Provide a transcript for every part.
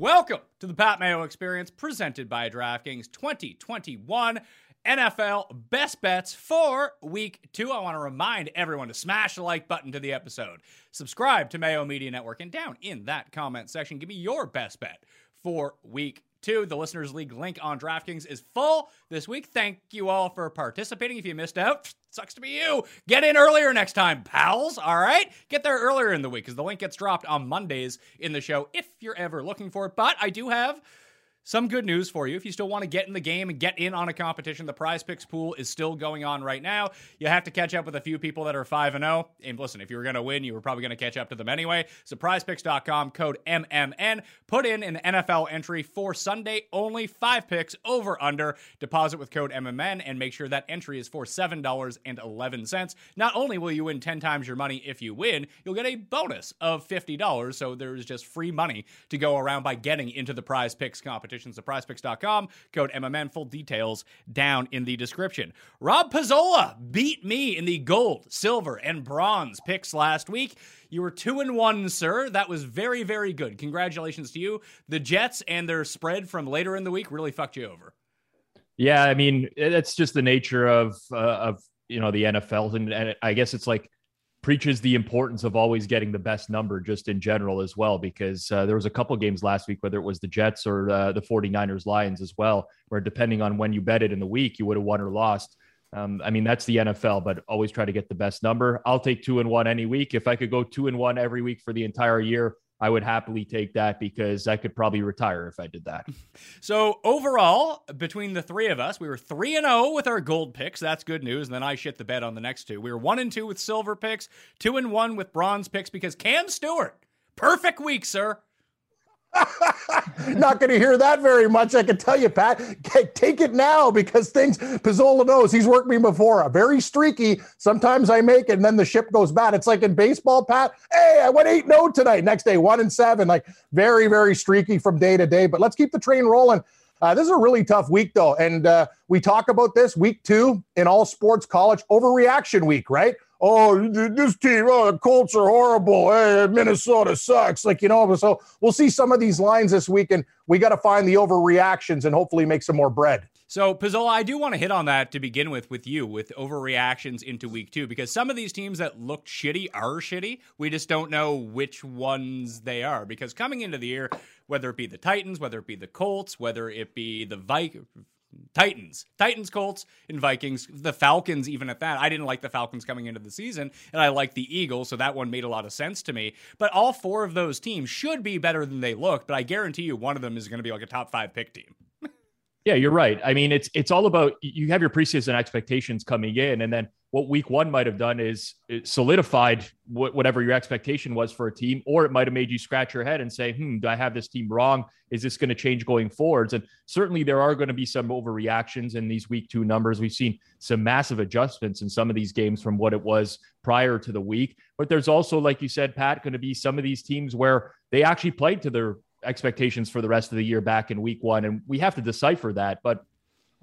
Welcome to the Pat Mayo Experience presented by DraftKings 2021 NFL Best Bets for Week 2. I want to remind everyone to smash the like button to the episode. Subscribe to Mayo Media Network and down in that comment section, give me your best bet for Week Two, the Listeners League link on DraftKings is full this week. Thank you all for participating. If you missed out, sucks to be you. Get in earlier next time, pals. All right? Get there earlier in the week because the link gets dropped on Mondays in the show if you're ever looking for it. But I do have some good news for you. If you still want to get in the game and get in on a competition, the PrizePicks pool is still going on right now. You have to catch up with a few people that are 5 and 0. And listen, if you were going to win, you were probably going to catch up to them anyway. So prizepicks.com, code MMN. Put in an NFL entry for Sunday only, five picks over under. Deposit with code MMN and make sure that entry is for $7.11. Not only will you win 10 times your money if you win, you'll get a bonus of $50. So there's just free money to go around by getting into the PrizePicks competition competitions at prizepicks.com. Code MMN. Full details down in the description. Rob Pizzola beat me in the gold, silver, and bronze picks last week. You were two and one, sir. That was very, very good. Congratulations to you. The Jets and their spread from later in the week really fucked you over. Yeah, I mean, it's just the nature of uh, of you know the NFL, and, and I guess it's like preaches the importance of always getting the best number just in general as well because uh, there was a couple games last week whether it was the jets or uh, the 49ers lions as well where depending on when you bet it in the week you would have won or lost. Um, i mean that's the nfl but always try to get the best number. I'll take two and one any week. If i could go two and one every week for the entire year I would happily take that because I could probably retire if I did that. So overall, between the three of us, we were three and zero with our gold picks. That's good news. And then I shit the bed on the next two. We were one and two with silver picks, two and one with bronze picks because Cam Stewart, perfect week, sir. Not going to hear that very much. I can tell you, Pat. Take it now because things Pizzola knows. He's worked me before. Very streaky. Sometimes I make it, and then the ship goes bad. It's like in baseball, Pat. Hey, I went eight no oh tonight. Next day, one and seven. Like very, very streaky from day to day. But let's keep the train rolling. Uh, this is a really tough week, though, and uh, we talk about this week two in all sports college overreaction week, right? Oh, this team, oh, the Colts are horrible. Hey, Minnesota sucks. Like, you know, so we'll see some of these lines this week, and we got to find the overreactions and hopefully make some more bread. So, Pizzola, I do want to hit on that to begin with, with you, with overreactions into week two, because some of these teams that looked shitty are shitty. We just don't know which ones they are. Because coming into the year, whether it be the Titans, whether it be the Colts, whether it be the Vikings, Titans, Titans, Colts, and Vikings. The Falcons, even at that, I didn't like the Falcons coming into the season, and I like the Eagles, so that one made a lot of sense to me. But all four of those teams should be better than they look. But I guarantee you, one of them is going to be like a top five pick team. Yeah, you're right. I mean, it's it's all about you have your preseason expectations coming in, and then what week one might have done is solidified whatever your expectation was for a team, or it might have made you scratch your head and say, hmm, do I have this team wrong? Is this going to change going forwards? And certainly there are going to be some overreactions in these week two numbers. We've seen some massive adjustments in some of these games from what it was prior to the week. But there's also, like you said, Pat, going to be some of these teams where they actually played to their expectations for the rest of the year back in week one. And we have to decipher that. But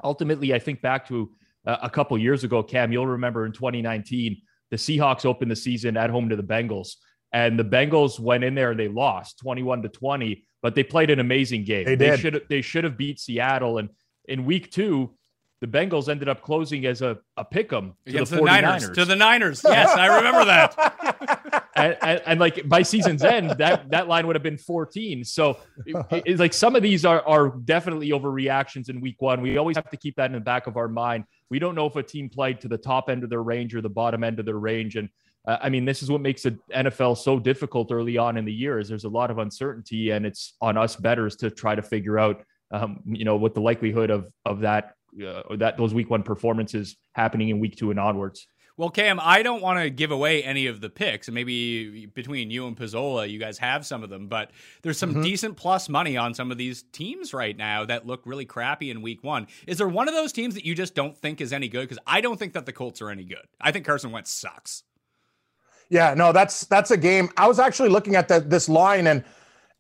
ultimately, I think back to uh, a couple years ago, Cam, you'll remember in 2019, the Seahawks opened the season at home to the Bengals. And the Bengals went in there and they lost 21 to 20, but they played an amazing game. They did. should they should have beat Seattle. And in week two, the Bengals ended up closing as a, a pick 'em to Against the the 49ers. Niners. To the Niners. Yes, I remember that. and, and, and, like by season's end, that that line would have been 14. So it- it's like some of these are are definitely overreactions in week one. We always have to keep that in the back of our mind. We don't know if a team played to the top end of their range or the bottom end of their range. And uh, I mean, this is what makes the NFL so difficult early on in the year is there's a lot of uncertainty, and it's on us betters to try to figure out, um, you know, what the likelihood of of that uh, that those week one performances happening in week two and onwards. Well, Cam, I don't want to give away any of the picks, and maybe between you and Pizzola, you guys have some of them, but there's some mm-hmm. decent plus money on some of these teams right now that look really crappy in week one. Is there one of those teams that you just don't think is any good? Because I don't think that the Colts are any good. I think Carson Wentz sucks. Yeah, no, that's that's a game. I was actually looking at that this line and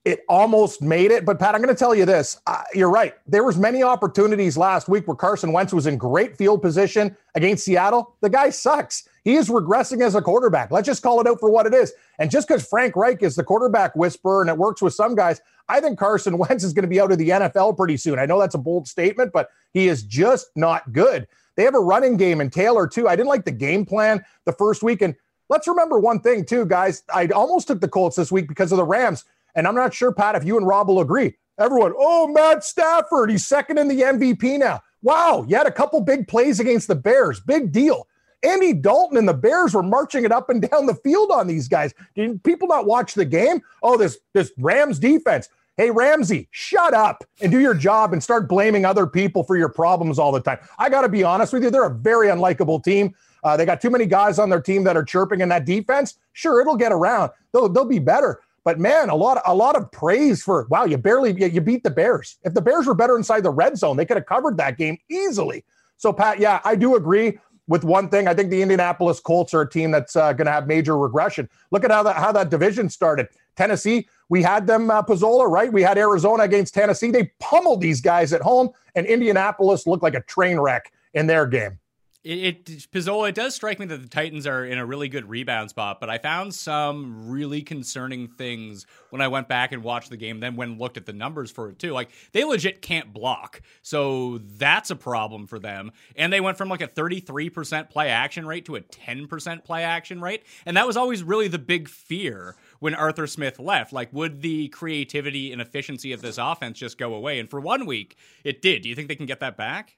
it almost made it. But Pat, I'm going to tell you this: uh, you're right. There was many opportunities last week where Carson Wentz was in great field position against Seattle. The guy sucks. He is regressing as a quarterback. Let's just call it out for what it is. And just because Frank Reich is the quarterback whisperer and it works with some guys, I think Carson Wentz is going to be out of the NFL pretty soon. I know that's a bold statement, but he is just not good. They have a running game in Taylor too. I didn't like the game plan the first week. And let's remember one thing too, guys. I almost took the Colts this week because of the Rams. And I'm not sure, Pat, if you and Rob will agree. Everyone, oh, Matt Stafford, he's second in the MVP now. Wow, you had a couple big plays against the Bears. Big deal. Andy Dalton and the Bears were marching it up and down the field on these guys. Did people not watch the game? Oh, this this Rams defense. Hey, Ramsey, shut up and do your job and start blaming other people for your problems all the time. I got to be honest with you, they're a very unlikable team. Uh, they got too many guys on their team that are chirping in that defense. Sure, it'll get around. They'll, they'll be better. But man, a lot, a lot of praise for wow, you barely you, beat the Bears. If the Bears were better inside the red zone, they could have covered that game easily. So Pat, yeah, I do agree with one thing. I think the Indianapolis Colts are a team that's uh, going to have major regression. Look at how that how that division started. Tennessee, we had them uh, Pizzola, right? We had Arizona against Tennessee. They pummeled these guys at home, and Indianapolis looked like a train wreck in their game. It, it Pizzola, it does strike me that the Titans are in a really good rebound spot, but I found some really concerning things when I went back and watched the game, then when looked at the numbers for it too. Like they legit can't block. So that's a problem for them. And they went from like a 33% play action rate to a 10% play action rate. And that was always really the big fear when Arthur Smith left. Like, would the creativity and efficiency of this offense just go away? And for one week, it did. Do you think they can get that back?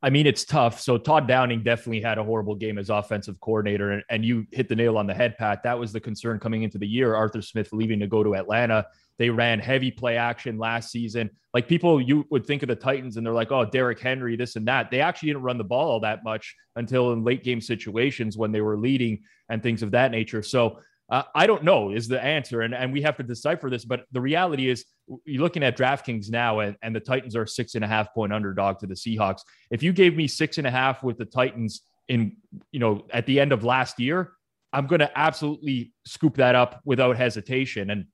I mean, it's tough. So Todd Downing definitely had a horrible game as offensive coordinator, and, and you hit the nail on the head, Pat. That was the concern coming into the year. Arthur Smith leaving to go to Atlanta. They ran heavy play action last season. Like people, you would think of the Titans, and they're like, "Oh, Derrick Henry, this and that." They actually didn't run the ball all that much until in late game situations when they were leading and things of that nature. So uh, I don't know is the answer, and and we have to decipher this. But the reality is, you're looking at DraftKings now, and, and the Titans are six and a half point underdog to the Seahawks. If you gave me six and a half with the Titans in, you know, at the end of last year, I'm going to absolutely scoop that up without hesitation. And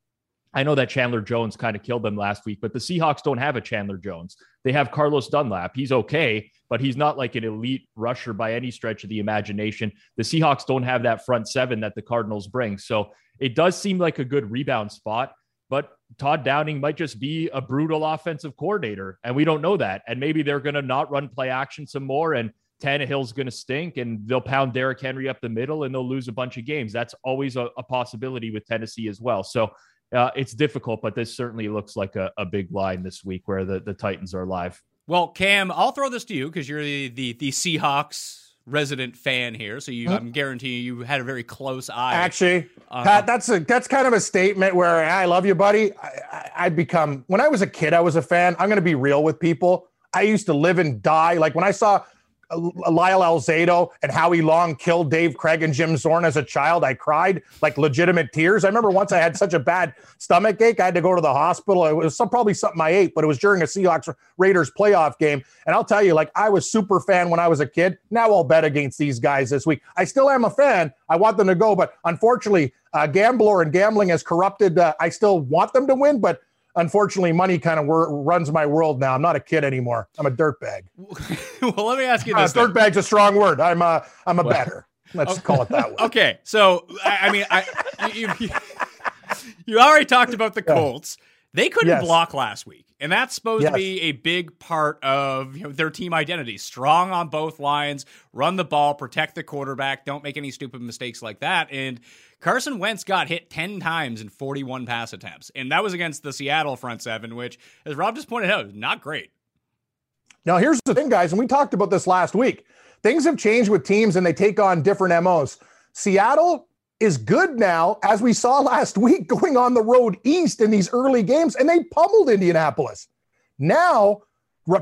I know that Chandler Jones kind of killed them last week, but the Seahawks don't have a Chandler Jones. They have Carlos Dunlap. He's okay, but he's not like an elite rusher by any stretch of the imagination. The Seahawks don't have that front seven that the Cardinals bring. So it does seem like a good rebound spot, but Todd Downing might just be a brutal offensive coordinator, and we don't know that. And maybe they're going to not run play action some more, and Tannehill's going to stink, and they'll pound Derrick Henry up the middle, and they'll lose a bunch of games. That's always a, a possibility with Tennessee as well. So uh, it's difficult, but this certainly looks like a, a big line this week where the, the Titans are live. Well, Cam, I'll throw this to you because you're the, the the Seahawks resident fan here, so you, I'm guaranteeing you had a very close eye. Actually, Uh-huh. Pat, that's a that's kind of a statement where I love you, buddy. I, I, I become when I was a kid, I was a fan. I'm going to be real with people. I used to live and die. Like when I saw Lyle Alzado and Howie Long killed Dave Craig and Jim Zorn as a child, I cried like legitimate tears. I remember once I had such a bad stomach ache, I had to go to the hospital. It was some, probably something I ate, but it was during a Seahawks Raiders playoff game. And I'll tell you, like I was super fan when I was a kid. Now I'll bet against these guys this week. I still am a fan. I want them to go, but unfortunately, uh, Gambler and gambling has corrupted. Uh, I still want them to win, but unfortunately, money kind of wor- runs my world now. I'm not a kid anymore. I'm a dirtbag. well, let me ask you Uh, this. then. dirtbag's a strong word. I'm a I'm a better. Let's call it that way. Okay, so I, I mean, I you, you, you already talked about the Colts. They couldn't Yes. block last week, and that's supposed to be a big part of you know, their team identity. Strong on both lines, run the ball, protect the quarterback, don't make any stupid mistakes like that. And Carson Wentz got hit ten times in forty-one pass attempts, and that was against the Seattle front seven, which, as Rob just pointed out, is not great. Now, here's the thing, guys, and we talked about this last week. Things have changed with teams and they take on different MOs. Seattle is good now, as we saw last week, going on the road east in these early games, and they pummeled Indianapolis. Now,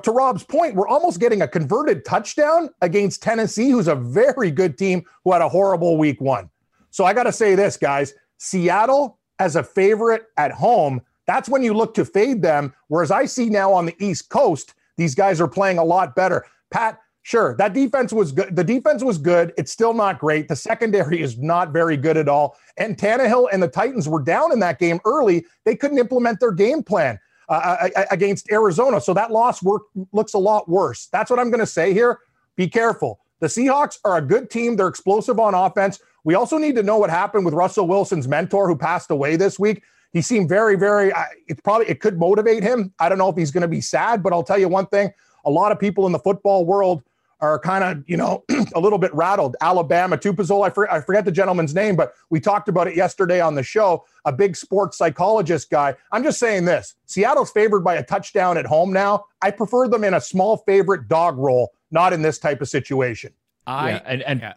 to Rob's point, we're almost getting a converted touchdown against Tennessee, who's a very good team who had a horrible week one. So I got to say this, guys Seattle as a favorite at home, that's when you look to fade them. Whereas I see now on the East Coast, these guys are playing a lot better. Pat, sure, that defense was good. The defense was good. It's still not great. The secondary is not very good at all. And Tannehill and the Titans were down in that game early. They couldn't implement their game plan uh, uh, against Arizona. So that loss work, looks a lot worse. That's what I'm going to say here. Be careful. The Seahawks are a good team. They're explosive on offense. We also need to know what happened with Russell Wilson's mentor, who passed away this week. He seemed very, very. It's probably it could motivate him. I don't know if he's going to be sad, but I'll tell you one thing: a lot of people in the football world are kind of, you know, a little bit rattled. Alabama, Tupazol, I, for, I forget the gentleman's name, but we talked about it yesterday on the show. A big sports psychologist guy. I'm just saying this: Seattle's favored by a touchdown at home now. I prefer them in a small favorite dog roll, not in this type of situation. I Yeah, and and yeah.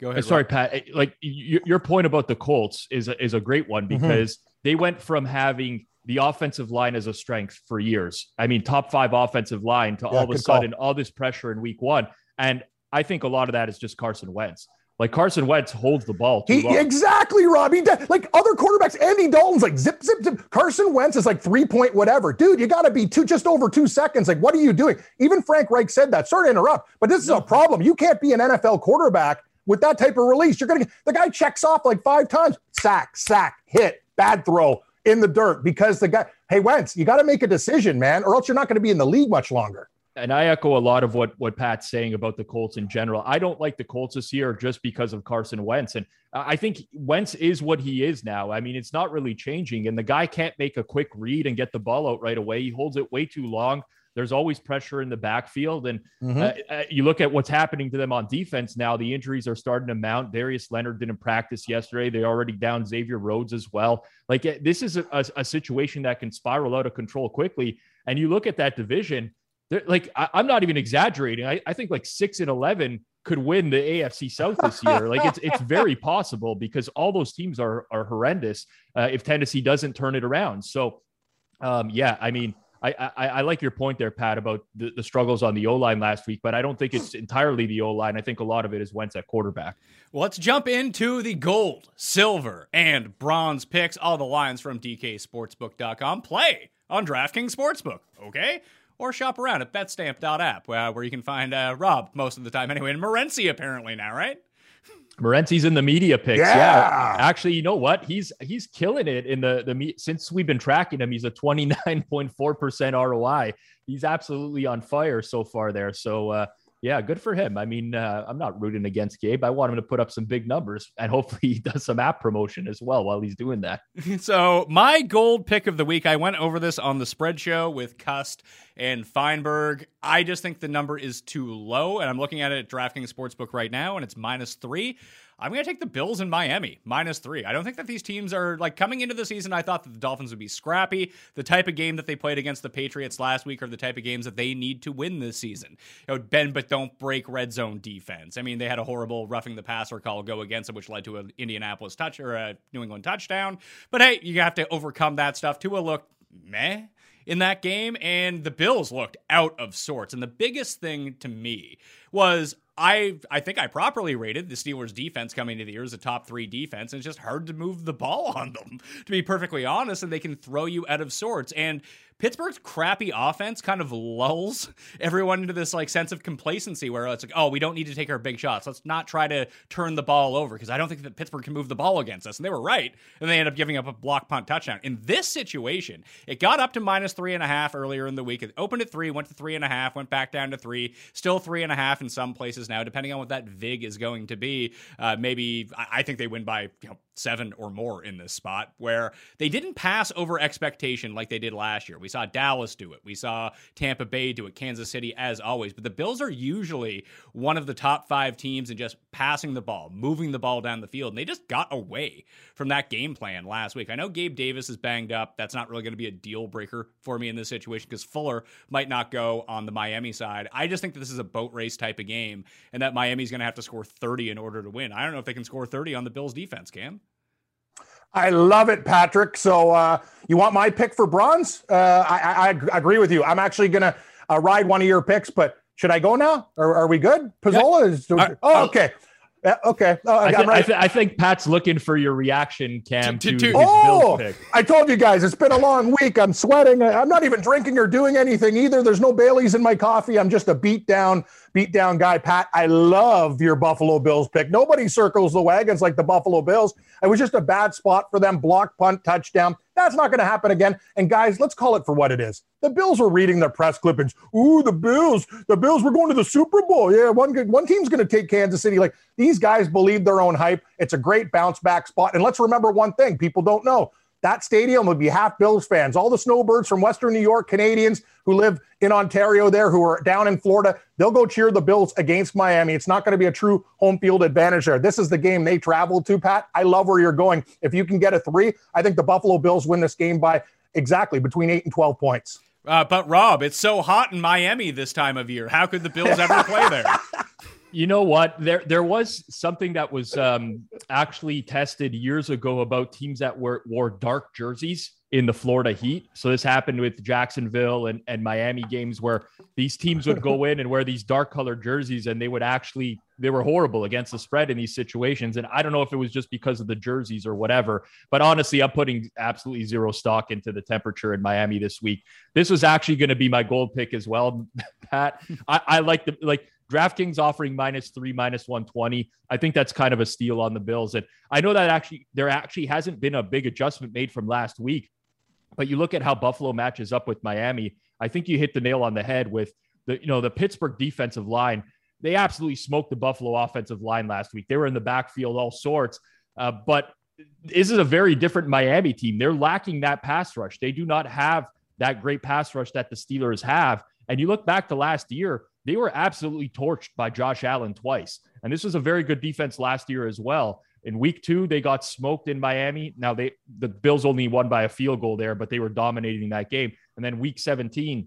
Go Uh, ahead. Sorry, Rob. Pat. eh, Like y- your point about the Colts is a, is a great one Mm-hmm. because they went from having the offensive line as a strength for years. I mean, top five offensive line to Yeah, all of a good call. sudden all this pressure in week one. And I think a lot of that is just Carson Wentz. Like Carson Wentz holds the ball too He long. exactly, Rob. He like other quarterbacks. Andy Dalton's like zip, zip, zip. Carson Wentz is like three point whatever, dude. You got to be two, just over two seconds. Like, what are you doing? Even Frank Reich said that. Sorry to interrupt, but this is a problem. You can't be an NFL quarterback with that type of release. You're gonna the guy checks off like five times, sack, sack, hit, bad throw in the dirt because the guy. Hey Wentz, you got to make a decision, man, or else you're not going to be in the league much longer. and I echo a lot of what what Pat's saying about the Colts in general. I don't like the Colts this year just because of Carson Wentz, and I think Wentz is what he is now. I mean, it's not really changing, and the guy can't make a quick read and get the ball out right away. He holds it way too long. There's always pressure in the backfield, and uh, uh, you look at what's happening to them on defense now. The injuries are starting to mount. Darius Leonard didn't practice yesterday. They already down Xavier Rhodes as well. Like uh, this is a, a, a situation that can spiral out of control quickly. And you look at that division. Like I, I'm not even exaggerating. I, I think like six and eleven could win the AFC South this year. like it's it's very possible because all those teams are are horrendous. Uh, if Tennessee doesn't turn it around, so um, yeah, I mean. I, I, like your point there, Pat, about the, the struggles on the O line last week, but I don't think it's entirely the O line. I think a lot of it is Wentz at quarterback. Well, let's jump into the gold, silver, and bronze picks. All the lines from DKSportsbook.com. Play on DraftKings Sportsbook, okay? Or shop around at betstamp.app, uh, where you can find uh, Rob most of the time anyway, and Morency apparently now, right? Morency's in the media picks. Yeah. Yeah. Actually, you know what? He's he's killing it in the the me- since we've been tracking him. He's a 29.4% ROI. He's absolutely on fire so far there. So uh yeah, good for him. I mean, uh, I'm not rooting against Gabe. I want him to put up some big numbers, and hopefully he does some app promotion as well while he's doing that. So, my gold pick of the week, I went over this on the spread show with Cust and Feinberg. I just think the number is too low, and I'm looking at it at DraftKings Sportsbook right now, and it's minus three. I'm going to take the Bills in Miami, minus three. I don't think that these teams are like coming into the season. I thought that the Dolphins would be scrappy. The type of game that they played against the Patriots last week are the type of games that they need to win this season. You know, bend but don't break red zone defense. I mean, they had a horrible roughing the passer call go against them, which led to an Indianapolis touch or a New England touchdown. But hey, you have to overcome that stuff. Tua looked meh in that game, and the Bills looked out of sorts. And the biggest thing to me was I I think I properly rated the Steelers defense coming into the year as a top three defense, and it's just hard to move the ball on them, to be perfectly honest, and they can throw you out of sorts. And Pittsburgh's crappy offense kind of lulls everyone into this like sense of complacency where it's like, oh, we don't need to take our big shots. Let's not try to turn the ball over because I don't think that Pittsburgh can move the ball against us. And they were right. And they end up giving up a block punt touchdown. In this situation, it got up to minus three and a half earlier in the week. It opened at three, went to three and a half, went back down to three, still three and a half in some places now, depending on what that VIG is going to be. Uh, maybe I think they win by you know seven or more in this spot where they didn't pass over expectation like they did last year. We saw Dallas do it. We saw Tampa Bay do it, Kansas City as always. But the Bills are usually one of the top five teams in just passing the ball, moving the ball down the field. And they just got away from that game plan last week. I know Gabe Davis is banged up. That's not really going to be a deal breaker for me in this situation because Fuller might not go on the Miami side. I just think that this is a boat race type of game and that Miami's going to have to score 30 in order to win. I don't know if they can score 30 on the Bills defense, Cam. I love it, Patrick. So uh, you want my pick for bronze? Uh, I, I, I, agree with you. I'm actually going to uh, ride one of your picks, but should I go now? Or are we good? Pizzola is. oh, okay. Okay. Uh, I, th- I, th- I, think Pat's looking for your reaction, Cam. To, to, to oh, I told you guys it's been a long week. I'm sweating. I'm not even drinking or doing anything either. There's no Bailey's in my coffee. I'm just a beat down, beat down guy. Pat, I love your Buffalo Bills pick. Nobody circles the wagons like the Buffalo Bills. It was just a bad spot for them. Block, punt, touchdown. That's not going to happen again. And guys, let's call it for what it is. The Bills were reading their press clippings. Ooh, the Bills, the Bills were going to the Super Bowl. Yeah, one good, one team's going to take Kansas City. Like these guys believe their own hype. It's a great bounce back spot. And let's remember one thing: people don't know that stadium would be half Bills fans. All the snowbirds from Western New York, Canadians who live in Ontario there, who are down in Florida, they'll go cheer the Bills against Miami. It's not going to be a true home field advantage there. This is the game they traveled to, Pat. I love where you're going. If you can get a three, I think the Buffalo Bills win this game by exactly between eight and 12 points. Uh, but Rob, it's so hot in Miami this time of year. How could the Bills ever play there? You know what? There there was something that was um, actually tested years ago about teams that were wore dark jerseys in the Florida Heat. So this happened with Jacksonville and, and Miami games where these teams would go in and wear these dark colored jerseys and they would actually they were horrible against the spread in these situations. And I don't know if it was just because of the jerseys or whatever, but honestly, I'm putting absolutely zero stock into the temperature in Miami this week. This was actually going to be my gold pick as well, Pat. I, I like the like DraftKings offering minus three, minus 120. I think that's kind of a steal on the Bills. And I know that actually there actually hasn't been a big adjustment made from last week, but you look at how Buffalo matches up with Miami. I think you hit the nail on the head with the, you know, the Pittsburgh defensive line. They absolutely smoked the Buffalo offensive line last week. They were in the backfield, all sorts. Uh, but this is a very different Miami team. They're lacking that pass rush. They do not have that great pass rush that the Steelers have. And you look back to last year, they were absolutely torched by Josh Allen twice. And this was a very good defense last year as well. In week two, they got smoked in Miami. Now they the Bills only won by a field goal there, but they were dominating that game. And then week 17,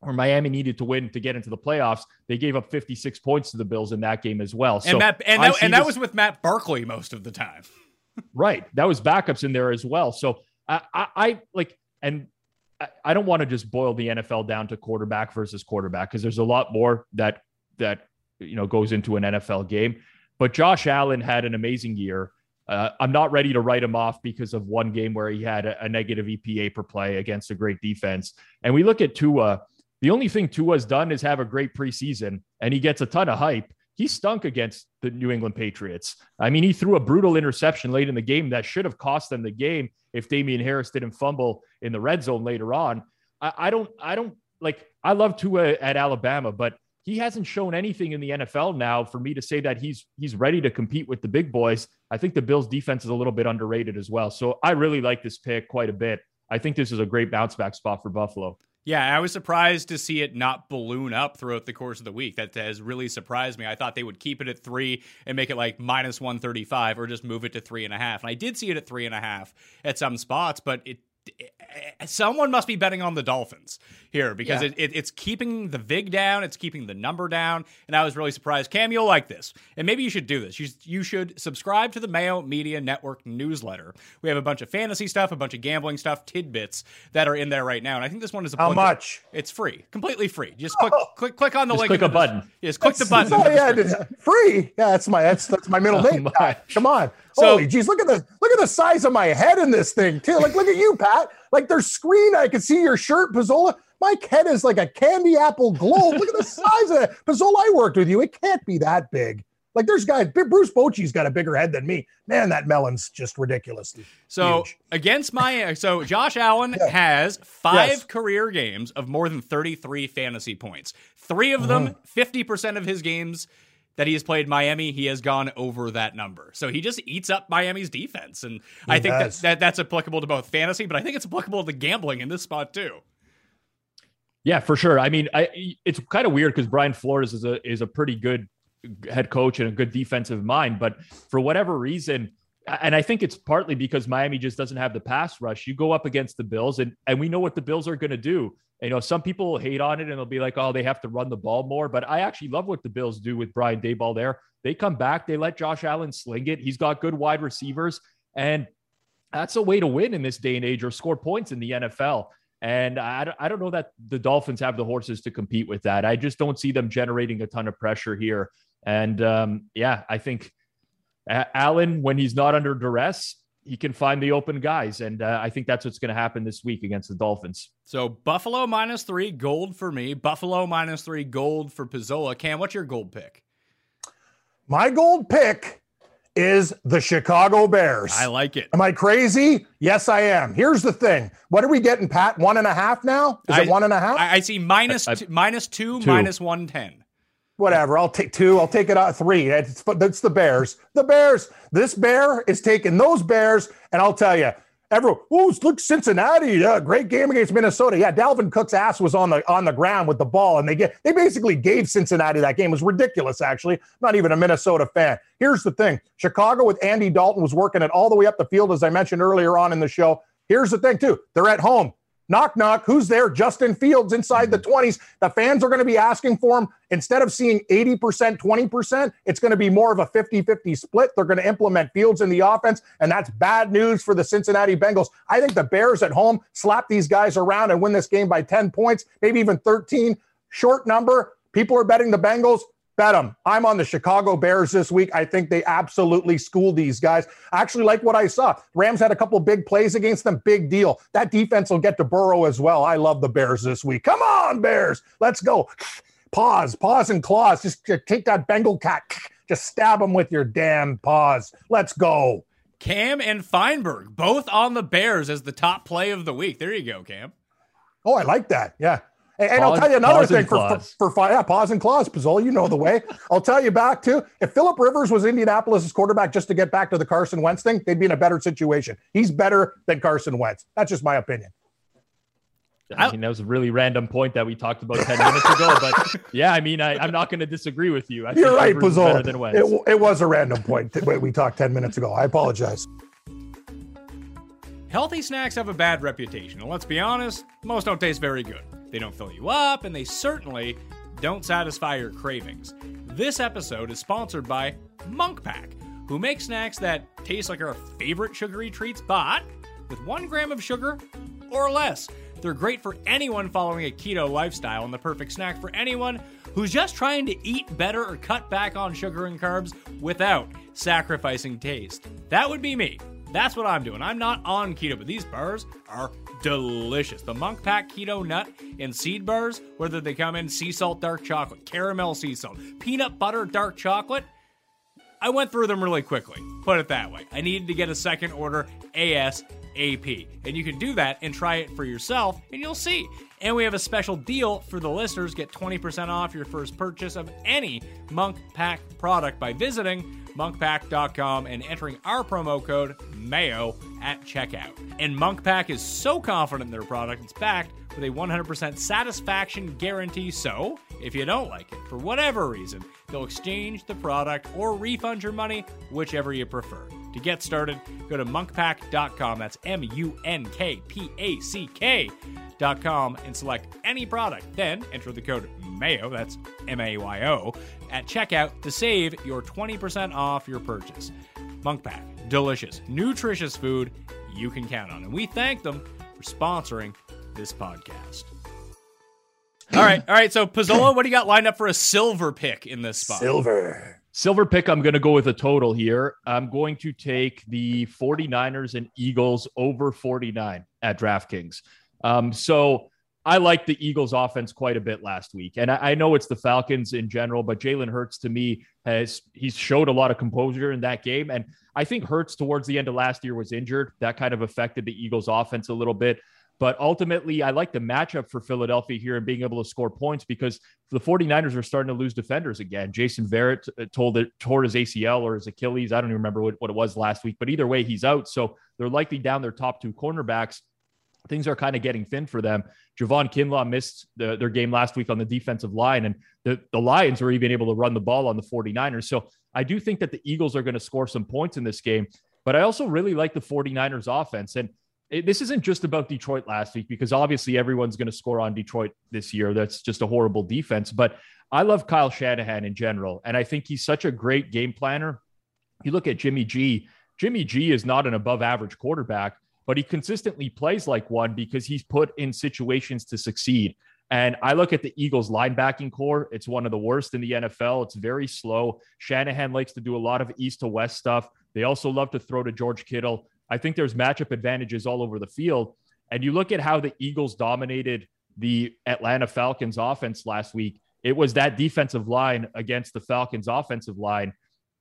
where Miami needed to win to get into the playoffs, they gave up 56 points to the Bills in that game as well. So and that and that, and that was with Matt Barkley most of the time. right. That was backups in there as well. So I, I, I like and I don't want to just boil the NFL down to quarterback versus quarterback because there's a lot more that that you know goes into an NFL game. But Josh Allen had an amazing year. Uh, I'm not ready to write him off because of one game where he had a, a, negative EPA per play against a great defense. And we look at Tua. The only thing Tua's done is have a great preseason, and he gets a ton of hype. He stunk against the New England Patriots. I mean, he threw a brutal interception late in the game that should have cost them the game if Damien Harris didn't fumble in the red zone later on. I, I don't, I don't like, I love Tua at Alabama, but he hasn't shown anything in the NFL now for me to say that he's he's ready to compete with the big boys. I think the Bills defense is a little bit underrated as well. So I really like this pick quite a bit. I think this is a great bounce back spot for Buffalo. Yeah, I was surprised to see it not balloon up throughout the course of the week. That has really surprised me. I thought they would keep it at three and make it like minus 135 or just move it to three and a half. And I did see it at three and a half at some spots, but it Eh, someone must be betting on the Dolphins here because yeah. it, it, it's keeping the VIG down, it's keeping the number down, and I was really surprised. Cam, you'll like this, and maybe you should do this. You, you should subscribe to the Mayo Media Network newsletter. We have a bunch of fantasy stuff, a bunch of gambling stuff, tidbits that are in there right now, and I think this one is a how much? It's free, completely free. Just oh. click oh. click click on the Just link. Click a button. Just click that's, the button. Oh, yeah, free. Yeah, that's my that's that's my middle oh, name. My. Come on. So, Holy geez, look at the look at the size of my head in this thing too. Like, look at you, Pat. Like there's screen. I can see your shirt, Pizzola. My head is like a candy apple globe. Look at the size of it. Pizzola, I worked with you. It can't be that big. Like there's guys, Bruce Bochy's got a bigger head than me. Man, that melon's just ridiculous. So Huge. against my so Josh Allen Yeah. has five Yes. career games of more than 33 fantasy points. Three of them, mm-hmm. 50% of his games that he has played Miami, he has gone over that number. So he just eats up Miami's defense. And I think that, that that's applicable to both fantasy, but I think it's applicable to the gambling in this spot too. Yeah, for sure. I mean, I it's kind of weird because Brian Flores is a is a pretty good head coach and a good defensive mind, but for whatever reason, and I think it's partly because Miami just doesn't have the pass rush. You go up against the Bills, and and we know what the Bills are going to do. You know, some people hate on it and they'll be like, "Oh, they have to run the ball more." But I actually love what the Bills do with Brian Daboll there. They come back, they let Josh Allen sling it. He's got good wide receivers, and that's a way to win in this day and age or score points in the NFL. And I, I don't know that the Dolphins have the horses to compete with that. I just don't see them generating a ton of pressure here. And um, yeah, I think Allen, when he's not under duress, he can find the open guys. And uh, I think that's what's going to happen this week against the Dolphins. So Buffalo minus three, gold for me. Buffalo minus three, gold for Pizzola. Cam, what's your gold pick? My gold pick is the Chicago Bears. I like it. Am I crazy? Yes, I am. Here's the thing. What are we getting, Pat? One and a half now? Is I- it one and a half? I, I see minus I- I- two, minus two, Two. minus 110. Whatever. I'll take two. I'll take it out three. It's, that's the Bears. The Bears. This bear is taking those Bears, and I'll tell you, everyone. Oh, look, Cincinnati. Yeah, great game against Minnesota. Yeah, Dalvin Cook's ass was on the on the ground with the ball, and they get they basically gave Cincinnati that game. It was ridiculous. Actually, not even a Minnesota fan. Here's the thing: Chicago with Andy Dalton was working it all the way up the field, as I mentioned earlier on in the show. Here's the thing, too. They're at home. Knock, knock. Who's there? Justin Fields inside the mm-hmm. 20s. The fans are going to be asking for him. Instead of seeing 80%, 20%, it's going to be more of a 50 50 split. They're going to implement Fields in the offense, and that's bad news for the Cincinnati Bengals. I think the Bears at home slap these guys around and win this game by 10 points, maybe even 13. Short number. People are betting the Bengals. Bet them. I'm on the Chicago Bears this week. I think they absolutely schooled these guys. I actually like what I saw. Rams had a couple big plays against them. Big deal. That defense will get to Burrow as well. I love the Bears this week. Come on, Bears. Let's go. Paws, paws, and claws. Just take that Bengal cat. Just stab them with your damn paws. Let's go. Cam and Feinberg, both on the Bears as the top play of the week. There you go, Cam. Oh, I like that. Yeah. And, and I'll tell you another thing for, for, for, yeah, paws and claws, Pizzola, you know the way. I'll tell you back too. If Philip Rivers was Indianapolis' quarterback just to get back to the Carson Wentz thing, they'd be in a better situation. He's better than Carson Wentz. That's just my opinion. I mean, that was a really random point that we talked about 10 minutes ago. But yeah, I mean, I, I'm not going to disagree with you. I You're right, Pizzola. It, it was a random point that we talked 10 minutes ago. I apologize. Healthy snacks have a bad reputation, and let's be honest, most don't taste very good. They don't fill you up, and they certainly don't satisfy your cravings. This episode is sponsored by Munk Pack, who make snacks that taste like our favorite sugary treats, but with one gram of sugar or less. They're great for anyone following a keto lifestyle and the perfect snack for anyone who's just trying to eat better or cut back on sugar and carbs without sacrificing taste. That would be me. That's what I'm doing. I'm not on keto, but these bars are delicious. The Munk Pack Keto Nut and Seed Bars, whether they come in sea salt dark chocolate, caramel sea salt, peanut butter dark chocolate, I went through them really quickly. Put it that way. I needed to get a second order ASAP. And you can do that and try it for yourself, and you'll see. And we have a special deal for the listeners. Get 20% off your first purchase of any Munk Pack product by visiting munkpack.com and entering our promo code MAYO at checkout. And Munkpack is so confident in their product, it's backed with a 100% satisfaction guarantee. So, if you don't like it for whatever reason, they'll exchange the product or refund your money, whichever you prefer. To get started, go to munkpack.com. That's M U N K P A C K.com and select any product. Then enter the code MAYO, that's M A Y O, at checkout to save your 20% off your purchase. Munk Pack, delicious, nutritious food you can count on. And we thank them for sponsoring this podcast. All right, all right. So Pizzola, what do you got lined up for a silver pick in this spot? Silver. Silver pick, I'm going to go with a total here. I'm going to take the 49ers and Eagles over 49. at DraftKings. Um, so I like the Eagles offense quite a bit last week. And I, I know it's the Falcons in general, but Jalen Hurts to me has he's showed a lot of composure in that game. And I think Hurts towards the end of last year was injured. That kind of affected the Eagles offense a little bit. But ultimately, I like the matchup for Philadelphia here and being able to score points because the 49ers are starting to lose defenders again. Jason Verrett uh, told it tore his ACL or his Achilles. I don't even remember what, what it was last week, but either way, he's out. So they're likely down their top two cornerbacks things are kind of getting thin for them. Javon Kinlaw missed the, their game last week on the defensive line, and the, the Lions were even able to run the ball on the 49ers. So I do think that the Eagles are going to score some points in this game, but I also really like the 49ers offense. And it, this isn't just about Detroit last week, because obviously everyone's going to score on Detroit this year. That's just a horrible defense. But I love Kyle Shanahan in general, and I think he's such a great game planner. You look at Jimmy G. Jimmy G is not an above average quarterback but he consistently plays like one because he's put in situations to succeed. And I look at the Eagles linebacking corps. It's one of the worst in the NFL. It's very slow. Shanahan likes to do a lot of east to west stuff. They also love to throw to George Kittle. I think there's matchup advantages all over the field. And you look at how the Eagles dominated the Atlanta Falcons offense last week. It was that defensive line against the Falcons offensive line